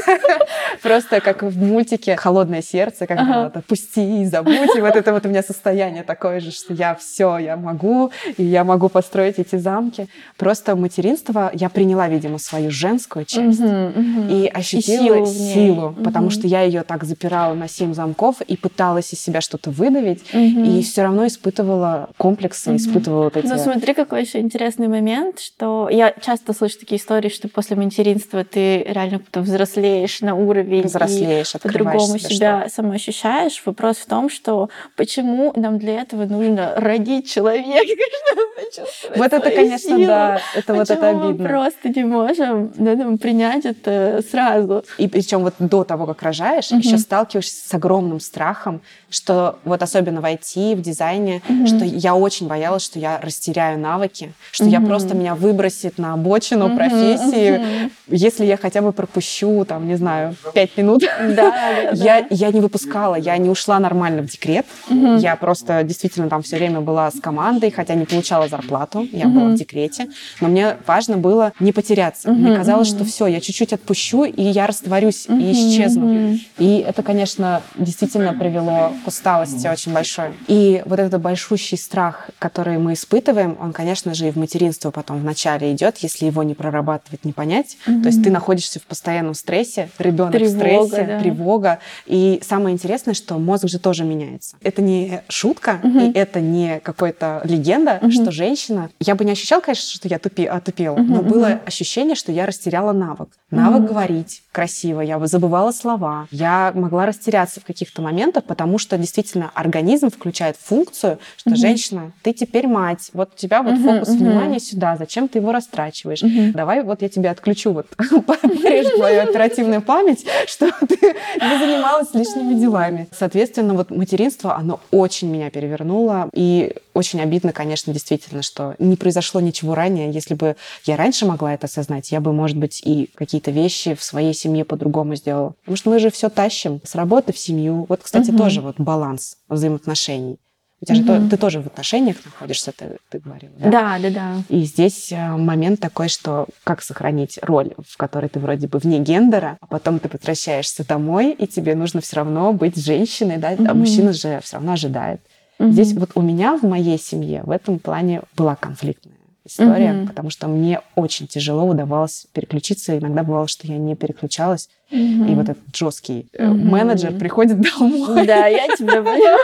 Speaker 2: просто как в мультике «Холодное сердце», как вот «Отпусти, забудь». И вот это вот у меня состояние такое же, что я все, я могу, и я могу построить эти замки. Просто материнство я приняла, видимо, свою женскую часть и ощутила силу, потому что я ее так запирала на семь замков и пыталась из себя что-то выдавить. И все равно испытывала комплексы, mm-hmm. испытывала вот эти...
Speaker 1: Ну, смотри, какой еще интересный момент, что я часто слышу такие истории, что после материнства ты реально потом взрослеешь на уровень
Speaker 2: взрослеешь, и
Speaker 1: по-другому себя что? самоощущаешь. Вопрос в том, что почему нам для этого нужно родить человека,
Speaker 2: Вот это, конечно, да, это вот это обидно.
Speaker 1: мы просто не можем принять это сразу.
Speaker 2: И причем вот до того, как рожаешь, еще сталкиваешься с огромным страхом, что вот особенно в IT, в дизайне, mm-hmm. что я очень боялась, что я растеряю навыки, что mm-hmm. я просто меня выбросит на обочину mm-hmm. профессии, mm-hmm. если я хотя бы пропущу, там, не знаю, пять минут. Да, я, я не выпускала, я не ушла нормально в декрет. Mm-hmm. Я просто действительно там все время была с командой, хотя не получала зарплату, я mm-hmm. была в декрете. Но мне важно было не потеряться. Mm-hmm. Мне казалось, что все, я чуть-чуть отпущу, и я растворюсь mm-hmm. и исчезну. Mm-hmm. И это, конечно, действительно привело к усталости очень большой. И вот этот большущий страх, который мы испытываем, он, конечно же, и в материнство потом вначале идет, если его не прорабатывать, не понять. Mm-hmm. То есть ты находишься в постоянном стрессе, ребенок в стрессе, да. тревога. И самое интересное, что мозг же тоже меняется. Это не шутка, mm-hmm. и это не какая-то легенда, mm-hmm. что женщина... Я бы не ощущала, конечно, что я тупи, отупела, mm-hmm. но было ощущение, что я растеряла навык. Навык mm-hmm. говорить красиво, я забывала слова, я могла растеряться в каких-то моментах, потому что действительно организм включает функцию, что угу. женщина, ты теперь мать, вот у тебя вот угу, фокус угу. внимания сюда, зачем ты его растрачиваешь? Угу. Давай вот я тебя отключу, вот порежу твою оперативную память, что ты не занималась лишними делами. Соответственно, вот материнство, оно очень меня перевернуло, и очень обидно, конечно, действительно, что не произошло ничего ранее. Если бы я раньше могла это осознать, я бы, может быть, и какие-то вещи в своей семье по-другому сделала. Потому что мы же все тащим с работы в семью. Вот, кстати, угу. тоже вот баланс взаимоотношений. У тебя угу. же ты тоже в отношениях находишься, ты, ты говорила.
Speaker 1: Да? да, да, да.
Speaker 2: И здесь э, момент такой, что как сохранить роль, в которой ты вроде бы вне гендера, а потом ты возвращаешься домой, и тебе нужно все равно быть женщиной, да, угу. а мужчина же все равно ожидает. Угу. Здесь вот у меня в моей семье в этом плане была конфликтная история, угу. потому что мне очень тяжело удавалось переключиться. Иногда бывало, что я не переключалась, угу. и вот этот жесткий угу. менеджер приходит домой.
Speaker 1: Да, я тебя понимаю.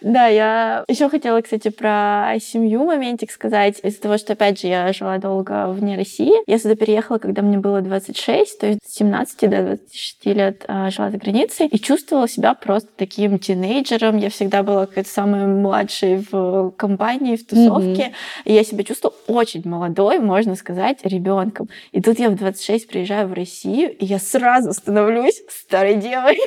Speaker 1: Да, я еще хотела, кстати, про семью моментик сказать. Из-за того, что, опять же, я жила долго вне России. Я сюда переехала, когда мне было 26, то есть с 17 до 26 лет а, жила за границей и чувствовала себя просто таким тинейджером. Я всегда была какой-то самой младшей в компании, в тусовке. Mm-hmm. И я себя чувствовала очень молодой, можно сказать, ребенком. И тут я в 26 приезжаю в Россию, и я сразу становлюсь старой девой.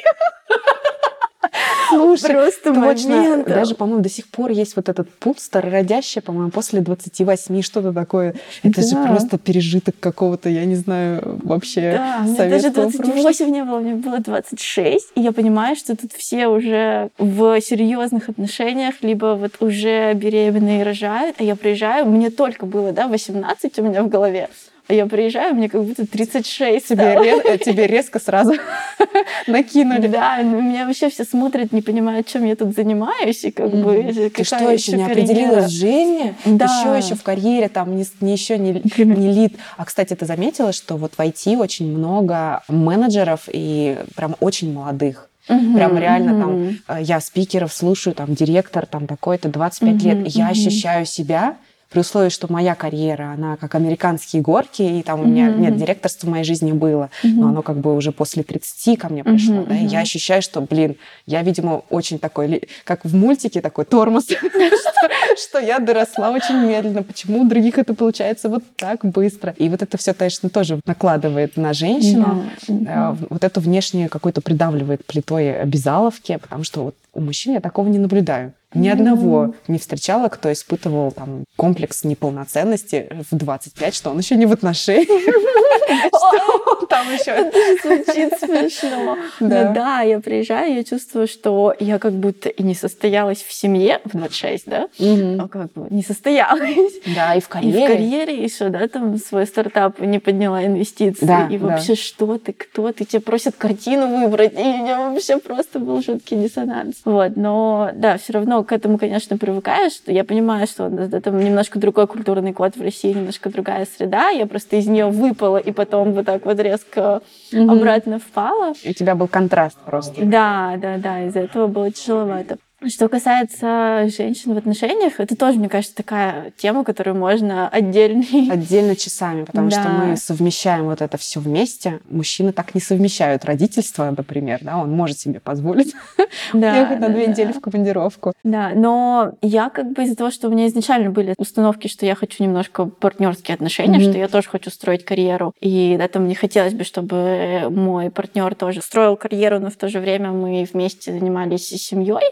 Speaker 2: Слушай,
Speaker 1: Просто
Speaker 2: точно.
Speaker 1: моментов.
Speaker 2: Даже, по-моему, до сих пор есть вот этот пункт старородящий, по-моему, после 28, что-то такое. Это же
Speaker 1: Да.
Speaker 2: просто пережиток какого-то, я не знаю, вообще
Speaker 1: Да, мне даже
Speaker 2: советского
Speaker 1: 28
Speaker 2: прошлого.
Speaker 1: не было, мне было 26, и я понимаю, что тут все уже в серьезных отношениях, либо вот уже беременные рожают, а я приезжаю, мне только было, да, 18 у меня в голове, а я приезжаю, мне как будто 36
Speaker 2: Тебе, э, тебе резко сразу накинули.
Speaker 1: Да, ну, меня вообще все смотрят, не понимают, чем я тут занимаюсь, и как бы...
Speaker 2: Ты что, еще не определилась в жизни?
Speaker 1: Да.
Speaker 2: Еще еще в карьере, там не, не еще не, не лид. А, кстати, ты заметила, что вот в IT очень много менеджеров и прям очень молодых.
Speaker 1: Мгм,
Speaker 2: Прям реально там
Speaker 1: мгм.
Speaker 2: э, я спикеров слушаю, там директор, там такой-то, 25 лет.
Speaker 1: Мгм,
Speaker 2: Я
Speaker 1: мгм.
Speaker 2: ощущаю себя при условии, что моя карьера, она как американские горки, и там у меня
Speaker 1: Мгм,
Speaker 2: нет директорства в моей жизни было,
Speaker 1: Мгм.
Speaker 2: но оно как бы уже после 30 ко мне пришло,
Speaker 1: Мгм,
Speaker 2: да, и я ощущаю, что, блин, я, видимо, очень такой, как в мультике, такой тормоз, что- я доросла очень медленно, почему у других это получается вот так быстро. И вот это все, конечно, тоже накладывает на женщину, э, вот эту внешнюю какую-то придавливает плитой обязаловки, потому что вот у мужчин я такого не наблюдаю. Ни
Speaker 1: Ну.
Speaker 2: одного не встречала, кто испытывал там комплекс неполноценности в 25, что он еще не в отношениях, что там еще...
Speaker 1: Это звучит смешно.
Speaker 2: Да.
Speaker 1: Но да, я приезжаю, я чувствую, что я как будто и не состоялась в семье в 26, да? А как бы не состоялась.
Speaker 2: Да, и в
Speaker 1: И в
Speaker 2: карьере.
Speaker 1: карьере еще, да, там свой стартап не подняла инвестиции. И вообще, что ты, кто ты? Тебя просят картину выбрать. И у меня вообще просто был жуткий диссонанс. Вот, но да, все равно к этому, конечно, привыкаешь. Я понимаю, что это немножко другой культурный код в России, немножко другая среда. Я просто из нее выпала и потом вот так вот резко
Speaker 2: Мгм.
Speaker 1: обратно впала.
Speaker 2: У тебя был контраст просто.
Speaker 1: Да, да, да, из-за этого было тяжеловато. Что касается женщин в отношениях, это тоже, мне кажется, такая тема, которую можно отдельный...
Speaker 2: Отдельно часами, потому что
Speaker 1: Да.
Speaker 2: мы совмещаем вот это все вместе. Мужчины так не совмещают родительство, например, да, он может себе позволить
Speaker 1: Да,
Speaker 2: ехать на
Speaker 1: да,
Speaker 2: две
Speaker 1: да.
Speaker 2: недели в командировку.
Speaker 1: Да, но я как бы из-за того, что у меня изначально были установки, что я хочу немножко партнерские отношения,
Speaker 2: Мгм.
Speaker 1: что я тоже хочу строить карьеру, и это мне хотелось бы, чтобы мой партнер тоже строил карьеру, но в то же время мы вместе занимались семьей.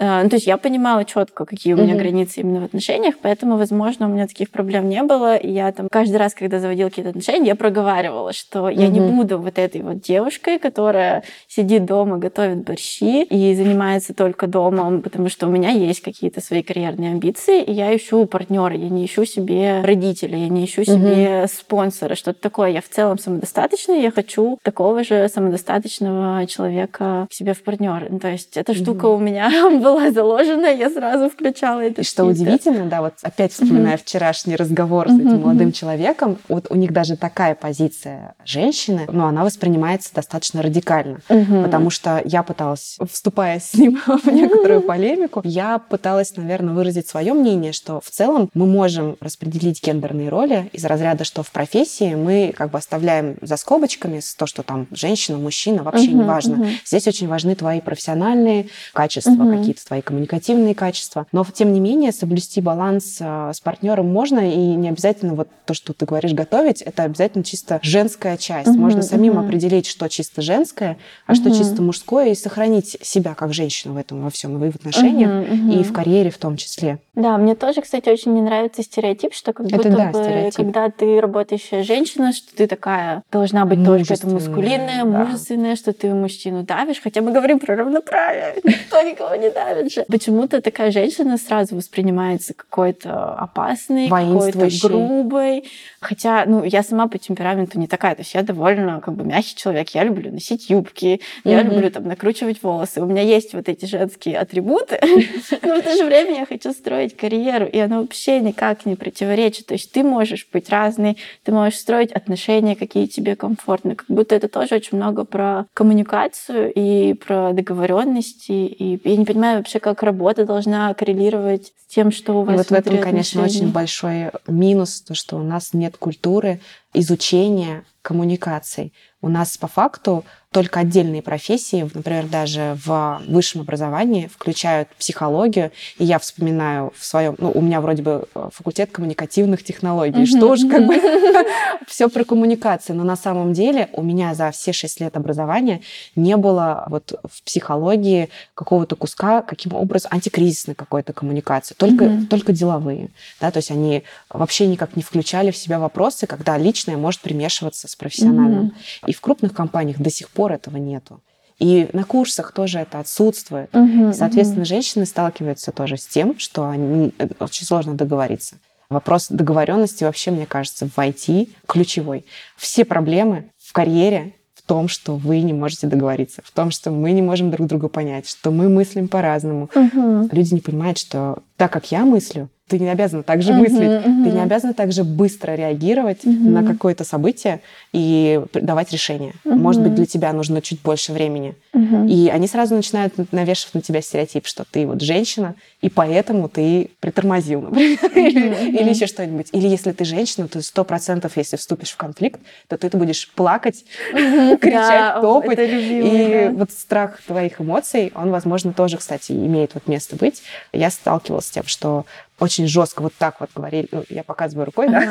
Speaker 1: Э, Ну, то есть я понимала четко, какие у меня
Speaker 2: Мгм.
Speaker 1: границы именно в отношениях, поэтому, возможно, у меня таких проблем не было. И я там каждый раз, когда заводила какие-то отношения, я проговаривала, что я не буду вот этой вот девушкой, которая сидит дома, готовит борщи и занимается только домом, потому что у меня есть какие-то свои карьерные амбиции, и я ищу партнера, я не ищу себе родителя, я не ищу себе спонсора, что-то такое. Я в целом самодостаточная, я хочу такого же самодостаточного человека к себе в партнер. То есть эта штука у меня была заложена, я сразу включала это.
Speaker 2: И что удивительно, да, вот опять вспоминая вчерашний разговор с
Speaker 1: Мгм,
Speaker 2: этим молодым человеком, вот у них даже такая позиция женщины, но она воспринимается достаточно радикально.
Speaker 1: Мгм.
Speaker 2: Потому что я пыталась, вступая с ним в некоторую полемику, я пыталась, наверное, выразить свое мнение, что в целом мы можем распределить гендерные роли из разряда, что в профессии мы как бы оставляем за скобочками с то, что там женщина, мужчина, вообще
Speaker 1: Мгм,
Speaker 2: не важно.
Speaker 1: мгм.
Speaker 2: Здесь очень важны твои профессиональные качества,
Speaker 1: Мгм.
Speaker 2: какие-то твои коммуникативные качества. Но, тем не менее, соблюсти баланс э, с партнером можно, и не обязательно вот то, что ты говоришь, готовить, это обязательно чисто женская часть.
Speaker 1: Мгм,
Speaker 2: Можно самим
Speaker 1: мгм.
Speaker 2: определить, что чисто женское, а что
Speaker 1: Мгм.
Speaker 2: чисто мужское, и сохранить себя как женщину в этом во всем, и в отношениях,
Speaker 1: Мгм,
Speaker 2: и
Speaker 1: мгм.
Speaker 2: в карьере в том числе.
Speaker 1: Да, мне тоже, кстати, очень не нравится стереотип, что как
Speaker 2: Это
Speaker 1: будто
Speaker 2: да,
Speaker 1: бы,
Speaker 2: стереотип.
Speaker 1: когда ты работающая женщина, что ты такая должна быть какая-то
Speaker 2: Мужественная,
Speaker 1: маскулинная,
Speaker 2: да.
Speaker 1: мужественная, что ты мужчину давишь, хотя мы говорим про равноправие, никто никого не давит же. Почему-то такая женщина сразу воспринимается какой-то опасной, какой-то грубой. Хотя, ну, я сама по темпераменту не такая, то есть я довольно как бы мягкий человек, я люблю носить юбки, я
Speaker 2: Мгм.
Speaker 1: люблю там накручивать волосы, у меня есть вот эти женские атрибуты, но в то же время я хочу строить карьеру, и оно вообще никак не противоречит. То есть ты можешь быть разной, ты можешь строить отношения, какие тебе комфортны. Как будто это тоже очень много про коммуникацию и про договоренности. И я не понимаю вообще, как работа должна коррелировать с тем, что у
Speaker 2: И
Speaker 1: вас
Speaker 2: вот в этом, конечно,
Speaker 1: отношений.
Speaker 2: очень большой минус, то, что у нас нет культуры изучения коммуникаций. У нас по факту только отдельные профессии, например, даже в высшем образовании включают психологию. И я вспоминаю в своем, ну, у меня вроде бы э, факультет коммуникативных технологий, mm-hmm. что ж, как бы все про коммуникации. Но на самом деле у меня за все шесть лет образования не было вот в психологии какого-то куска, каким образом антикризисной какой-то коммуникации, только, mm-hmm. только деловые. Да, то есть они вообще никак не включали в себя вопросы, когда личное может примешиваться с профессиональным. Mm-hmm. И в крупных компаниях до сих пор этого нету. И на курсах тоже это отсутствует. Угу, Соответственно, угу. женщины сталкиваются тоже с тем, что они, э, очень сложно договориться. Вопрос договоренности вообще, мне кажется, в IT ключевой. Все проблемы в карьере в том, что вы не можете договориться, в том, что мы не можем друг друга понять, что мы мыслим по-разному. Угу. Люди не понимают, что так как я мыслю, ты не обязана так же uh-huh, мыслить, uh-huh. ты не обязана так же быстро реагировать uh-huh. на какое-то событие и давать решение. Uh-huh. Может быть, для тебя нужно чуть больше времени. Uh-huh. И они сразу начинают навешивать на тебя стереотип, что ты вот женщина, и поэтому ты притормозил, например, uh-huh. или, или еще что-нибудь. Или если ты женщина, то сто процентов, если вступишь в конфликт, то ты будешь плакать, uh-huh. кричать, да, топать. Любимый, и да. вот страх твоих эмоций, он, возможно, тоже, кстати, имеет вот место быть. Я сталкивалась с тем, что очень жестко вот так вот говорили, ну, я показываю рукой, да,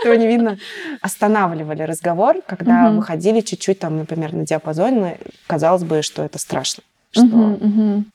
Speaker 2: этого не видно, останавливали разговор, когда выходили чуть-чуть там, например, на диапазоне, казалось бы, что это страшно, что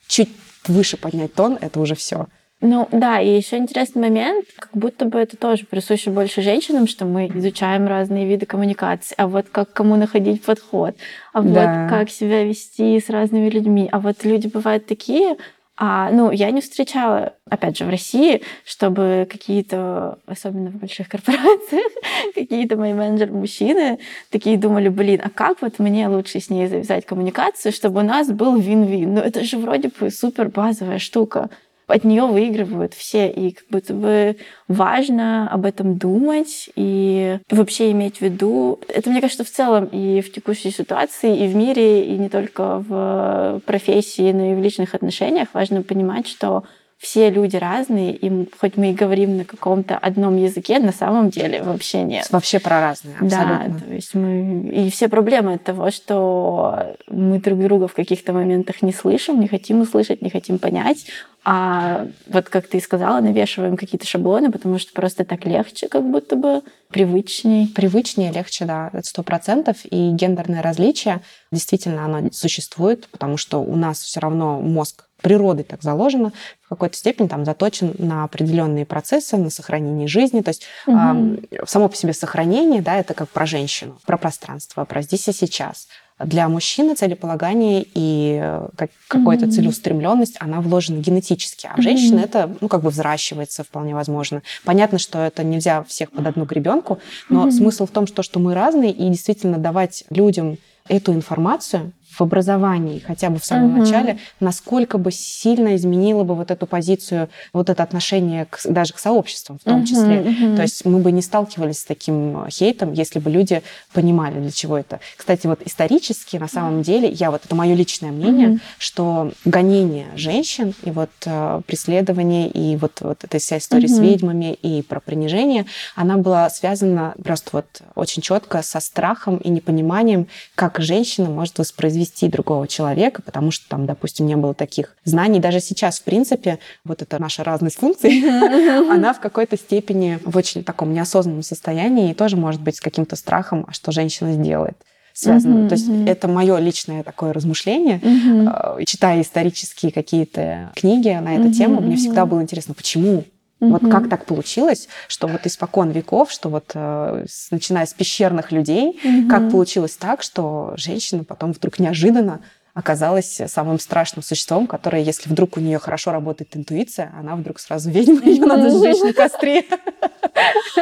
Speaker 2: чуть выше поднять тон, это уже все.
Speaker 1: Ну да, и еще интересный момент, как будто бы это тоже присуще больше женщинам, что мы изучаем разные виды коммуникации, а вот как кому находить подход, а да. вот как себя вести с разными людьми, а вот люди бывают такие, а, ну, я не встречала, опять же, в России, чтобы какие-то, особенно в больших корпорациях, какие-то мои менеджеры-мужчины такие думали, блин, а как вот мне лучше с ней завязать коммуникацию, чтобы у нас был вин-вин? Ну, это же вроде бы супер базовая штука от нее выигрывают все, и как будто бы важно об этом думать и вообще иметь в виду. Это, мне кажется, в целом и в текущей ситуации, и в мире, и не только в профессии, но и в личных отношениях важно понимать, что все люди разные, и хоть мы и говорим на каком-то одном языке, на самом деле вообще нет.
Speaker 2: Вообще про разные, абсолютно.
Speaker 1: Да, то есть мы... И все проблемы от того, что мы друг друга в каких-то моментах не слышим, не хотим услышать, не хотим понять, а вот как ты и сказала, навешиваем какие-то шаблоны, потому что просто так легче, как будто бы привычней.
Speaker 2: Привычнее, легче, да, это сто процентов. И гендерное различие действительно оно существует, потому что у нас все равно мозг природой так заложено, в какой-то степени там заточен на определенные процессы, на сохранение жизни. То есть угу. э, само по себе сохранение, да, это как про женщину, про пространство, про здесь и сейчас. Для мужчины целеполагание и э, как, какая-то mm-hmm. целеустремленность, она вложена генетически, а в женщины mm-hmm. это, ну, как бы взращивается вполне возможно. Понятно, что это нельзя всех под одну гребенку, но mm-hmm. смысл в том, что, что мы разные, и действительно давать людям эту информацию, в образовании, хотя бы в самом угу. начале, насколько бы сильно изменило бы вот эту позицию, вот это отношение к, даже к сообществам в том угу, числе. Угу. То есть мы бы не сталкивались с таким хейтом, если бы люди понимали, для чего это. Кстати, вот исторически, на самом деле, я вот, это мое личное мнение, угу. что гонение женщин и вот э, преследование, и вот, вот эта вся история угу. с ведьмами и про принижение, она была связана просто вот очень четко со страхом и непониманием, как женщина может воспроизвести вести другого человека, потому что там, допустим, не было таких знаний. Даже сейчас, в принципе, вот эта наша разность функций, она в какой-то степени в очень таком неосознанном состоянии и тоже может быть с каким-то страхом, а что женщина сделает связано. Mm-hmm. То есть это мое личное такое размышление. Mm-hmm. Читая исторические какие-то книги на эту mm-hmm. тему, мне всегда было интересно, почему Mm-hmm. Вот как так получилось, что вот испокон веков, что вот э, начиная с пещерных людей, mm-hmm. как получилось так, что женщина потом вдруг неожиданно оказалась самым страшным существом, которое, если вдруг у нее хорошо работает интуиция, она вдруг сразу ведьма, ее надо сжечь на костре.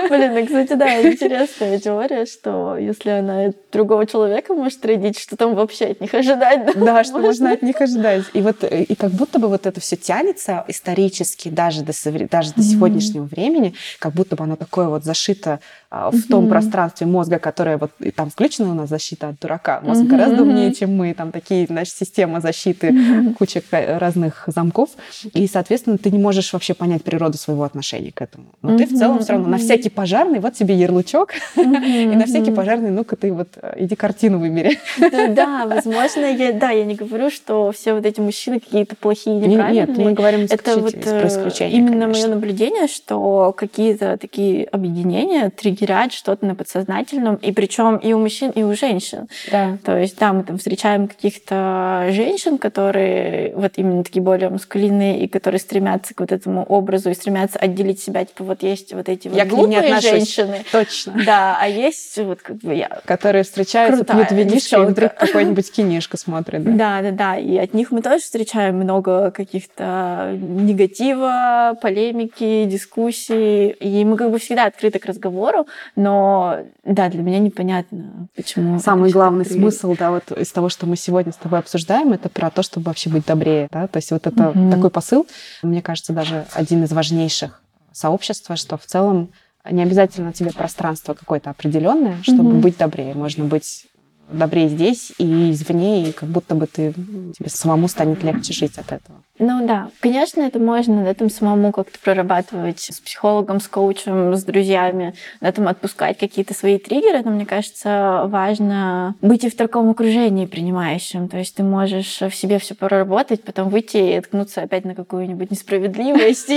Speaker 1: Блин, ну, кстати, да, интересная теория, что если она другого человека может родить, что там вообще от них ожидать?
Speaker 2: Да, да что можно от них ожидать. И вот и как будто бы вот это все тянется исторически даже до, даже до сегодняшнего времени, как будто бы оно такое вот зашито а, в том пространстве мозга, которое вот и там включена у нас защита от дурака. Мозг гораздо умнее, чем мы. Там такие, значит, система защиты, куча разных замков. И, соответственно, ты не можешь вообще понять природу своего отношения к этому. Но ты в целом все равно mm-hmm. на всякий пожарный, вот тебе ярлычок, mm-hmm. и на всякий пожарный, ну-ка ты вот э, иди картину выбери.
Speaker 1: Да, возможно, я, да, я не говорю, что все вот эти мужчины какие-то плохие, неправильные.
Speaker 2: Нет, мы говорим
Speaker 1: это вот
Speaker 2: э,
Speaker 1: именно мое наблюдение, что какие-то такие объединения триггерят что-то на подсознательном, и причем и у мужчин, и у женщин.
Speaker 2: Да.
Speaker 1: То есть, да, мы там встречаем каких-то женщин, которые вот именно такие более маскулинные, и которые стремятся к вот этому образу, и стремятся отделить себя, типа вот есть вот эти
Speaker 2: я
Speaker 1: глупые женщины.
Speaker 2: Точно.
Speaker 1: Да, а есть вот как бы я.
Speaker 2: Которые встречаются, пьют винишко, и вдруг какой-нибудь кинишко смотрят. Да?
Speaker 1: да, да, да. И от них мы тоже встречаем много каких-то негатива, полемики, дискуссий. И мы как бы всегда открыты к разговору, но да, для меня непонятно, почему.
Speaker 2: Самый главный смысл, да, вот из того, что мы сегодня с тобой обсуждаем, это про то, чтобы вообще быть добрее, да, то есть вот это mm-hmm. такой посыл, мне кажется, даже один из важнейших сообщества, что в целом не обязательно тебе пространство какое-то определенное, чтобы mm-hmm. быть добрее. Можно быть добрее здесь и извне, и как будто бы ты, тебе самому станет легче жить от этого.
Speaker 1: Ну да, конечно, это можно на этом самому как-то прорабатывать с психологом, с коучем, с друзьями, на этом отпускать какие-то свои триггеры, но мне кажется, важно быть и в таком окружении принимающем. То есть ты можешь в себе все проработать, потом выйти и ткнуться опять на какую-нибудь несправедливость,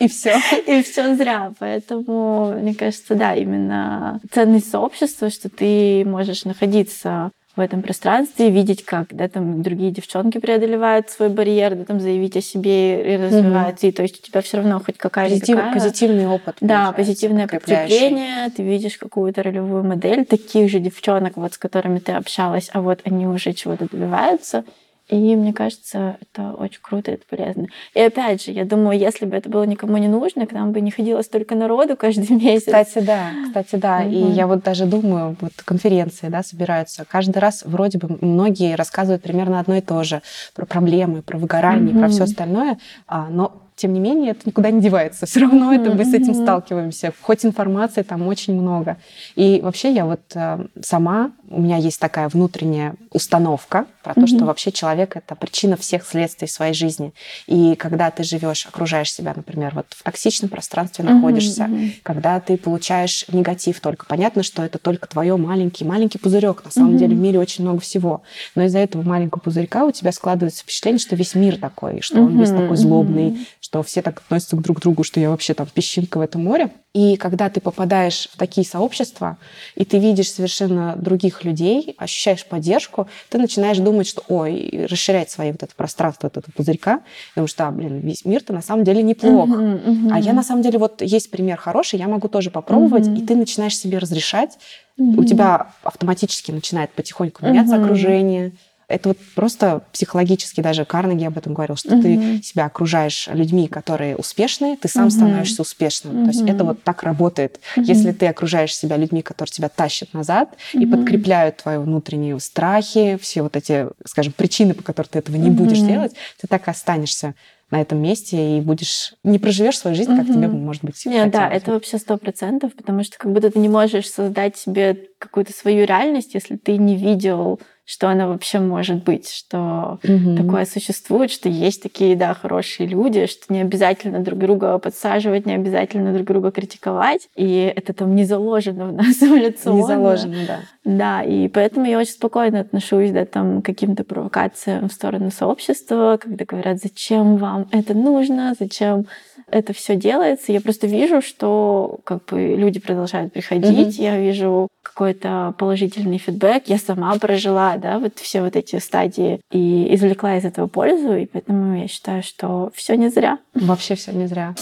Speaker 2: и все.
Speaker 1: И все зря. Поэтому, мне кажется, да, именно ценность сообщества, что ты можешь находиться в этом пространстве, видеть, как да, там другие девчонки преодолевают свой барьер, да, там заявить о себе и развиваться. Mm-hmm. И то есть у тебя все равно хоть какая-то
Speaker 2: Позитив, такая... Позитивный опыт.
Speaker 1: Да, позитивное подкрепление. Ты видишь какую-то ролевую модель таких же девчонок, вот, с которыми ты общалась, а вот они уже чего-то добиваются. И мне кажется, это очень круто, это полезно. И опять же, я думаю, если бы это было никому не нужно, к нам бы не ходило столько народу каждый месяц.
Speaker 2: Кстати, да, кстати, да. Mm-hmm. И я вот даже думаю, вот конференции, да, собираются. Каждый раз вроде бы многие рассказывают примерно одно и то же про проблемы, про выгорание, mm-hmm. про все остальное, а, но тем не менее, это никуда не девается. Все равно mm-hmm. это мы с этим сталкиваемся. Хоть информации там очень много. И вообще я вот э, сама, у меня есть такая внутренняя установка про mm-hmm. то, что вообще человек это причина всех следствий своей жизни. И когда ты живешь, окружаешь себя, например, вот в токсичном пространстве находишься, mm-hmm. когда ты получаешь негатив только, понятно, что это только твое маленький маленький пузырек. На самом деле в мире очень много всего, но из-за этого маленького пузырька у тебя складывается впечатление, что весь мир такой, что он весь такой злобный, что все так относятся друг к другу, что я вообще там песчинка в этом море. И когда ты попадаешь в такие сообщества, и ты видишь совершенно других людей, ощущаешь поддержку, ты начинаешь думать, что ой, расширять свои вот это пространство, вот этого пузырька, потому что, блин, весь мир-то на самом деле неплох. Uh-huh, uh-huh. А я на самом деле, вот есть пример хороший, я могу тоже попробовать, uh-huh. и ты начинаешь себе разрешать, uh-huh. у тебя автоматически начинает потихоньку меняться uh-huh. окружение, это вот просто психологически даже Карнеги об этом говорил, что угу. ты себя окружаешь людьми, которые успешные, ты сам угу. становишься успешным. Угу. То есть это вот так работает. Угу. Если ты окружаешь себя людьми, которые тебя тащат назад угу. и подкрепляют твои внутренние страхи, все вот эти, скажем, причины, по которым ты этого не угу. будешь делать, ты так и останешься на этом месте и будешь не проживешь свою жизнь, как угу. тебе может быть.
Speaker 1: Нет, да, это вообще сто процентов, потому что как будто ты не можешь создать себе какую-то свою реальность, если ты не видел что она вообще может быть, что угу. такое существует, что есть такие, да, хорошие люди, что не обязательно друг друга подсаживать, не обязательно друг друга критиковать, и это там не заложено в нас эволюционно.
Speaker 2: Не заложено, да.
Speaker 1: Да, и поэтому я очень спокойно отношусь, да, там, к каким-то провокациям в сторону сообщества, когда говорят, зачем вам это нужно, зачем это все делается. Я просто вижу, что как бы люди продолжают приходить, mm-hmm. я вижу какой-то положительный фидбэк. Я сама прожила, да, вот все вот эти стадии и извлекла из этого пользу, и поэтому я считаю, что все не зря.
Speaker 2: Вообще все не зря.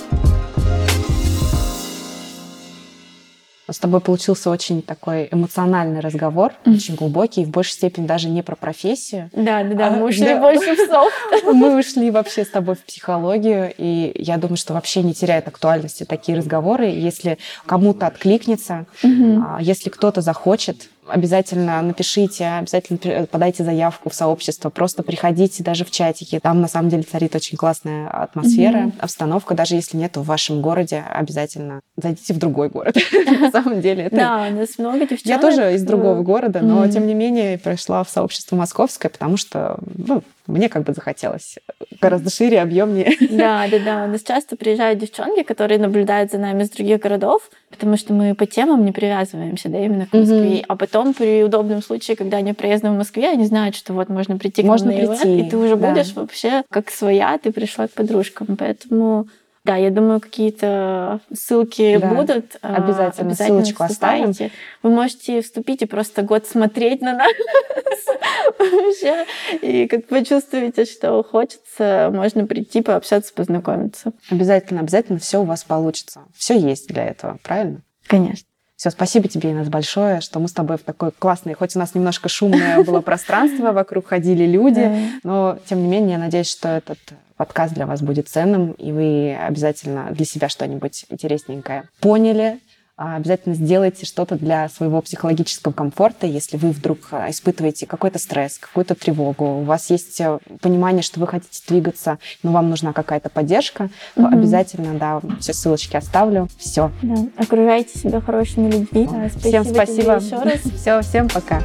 Speaker 2: С тобой получился очень такой эмоциональный разговор, mm. очень глубокий, и в большей степени даже не про профессию.
Speaker 1: Да, да, да, мы ушли да. больше в софт.
Speaker 2: Мы ушли вообще с тобой в психологию, и я думаю, что вообще не теряет актуальности такие разговоры. Если кому-то откликнется, mm-hmm. если кто-то захочет обязательно напишите, обязательно подайте заявку в сообщество, просто приходите даже в чатики. Там на самом деле царит очень классная атмосфера, mm-hmm. обстановка. Даже если нет в вашем городе, обязательно зайдите в другой город. На самом деле.
Speaker 1: Да, у нас много девчонок.
Speaker 2: Я тоже из другого города, но тем не менее пришла в сообщество московское, потому что ну, мне как бы захотелось гораздо шире, объемнее.
Speaker 1: Да, да, да. У нас часто приезжают девчонки, которые наблюдают за нами из других городов, потому что мы по темам не привязываемся, да, именно к Москве. Mm-hmm. А потом при удобном случае, когда они проездны в Москве, они знают, что вот можно прийти к
Speaker 2: нам прийти,
Speaker 1: и ты уже да. будешь вообще как своя, ты пришла к подружкам. Поэтому да, я думаю, какие-то ссылки да, будут.
Speaker 2: А, обязательно, обязательно ссылочку оставим.
Speaker 1: Вы можете вступить и просто год смотреть на нас вообще. И как почувствуете, что хочется, можно прийти, пообщаться, познакомиться.
Speaker 2: Обязательно, обязательно все у вас получится. Все есть для этого, правильно?
Speaker 1: Конечно.
Speaker 2: Все, спасибо тебе, Инесс, большое, что мы с тобой в такой классный, хоть у нас немножко шумное было пространство, вокруг ходили люди, но тем не менее, я надеюсь, что этот подкаст для вас будет ценным, и вы обязательно для себя что-нибудь интересненькое поняли, обязательно сделайте что-то для своего психологического комфорта, если вы вдруг а, испытываете какой-то стресс, какую-то тревогу, у вас есть э, понимание, что вы хотите двигаться, но вам нужна какая-то поддержка, угу. обязательно, да, все ссылочки оставлю. Все.
Speaker 1: Да. Окружайте себя хорошими людьми.
Speaker 2: Спасибо всем спасибо. Еще раз. Все, всем пока.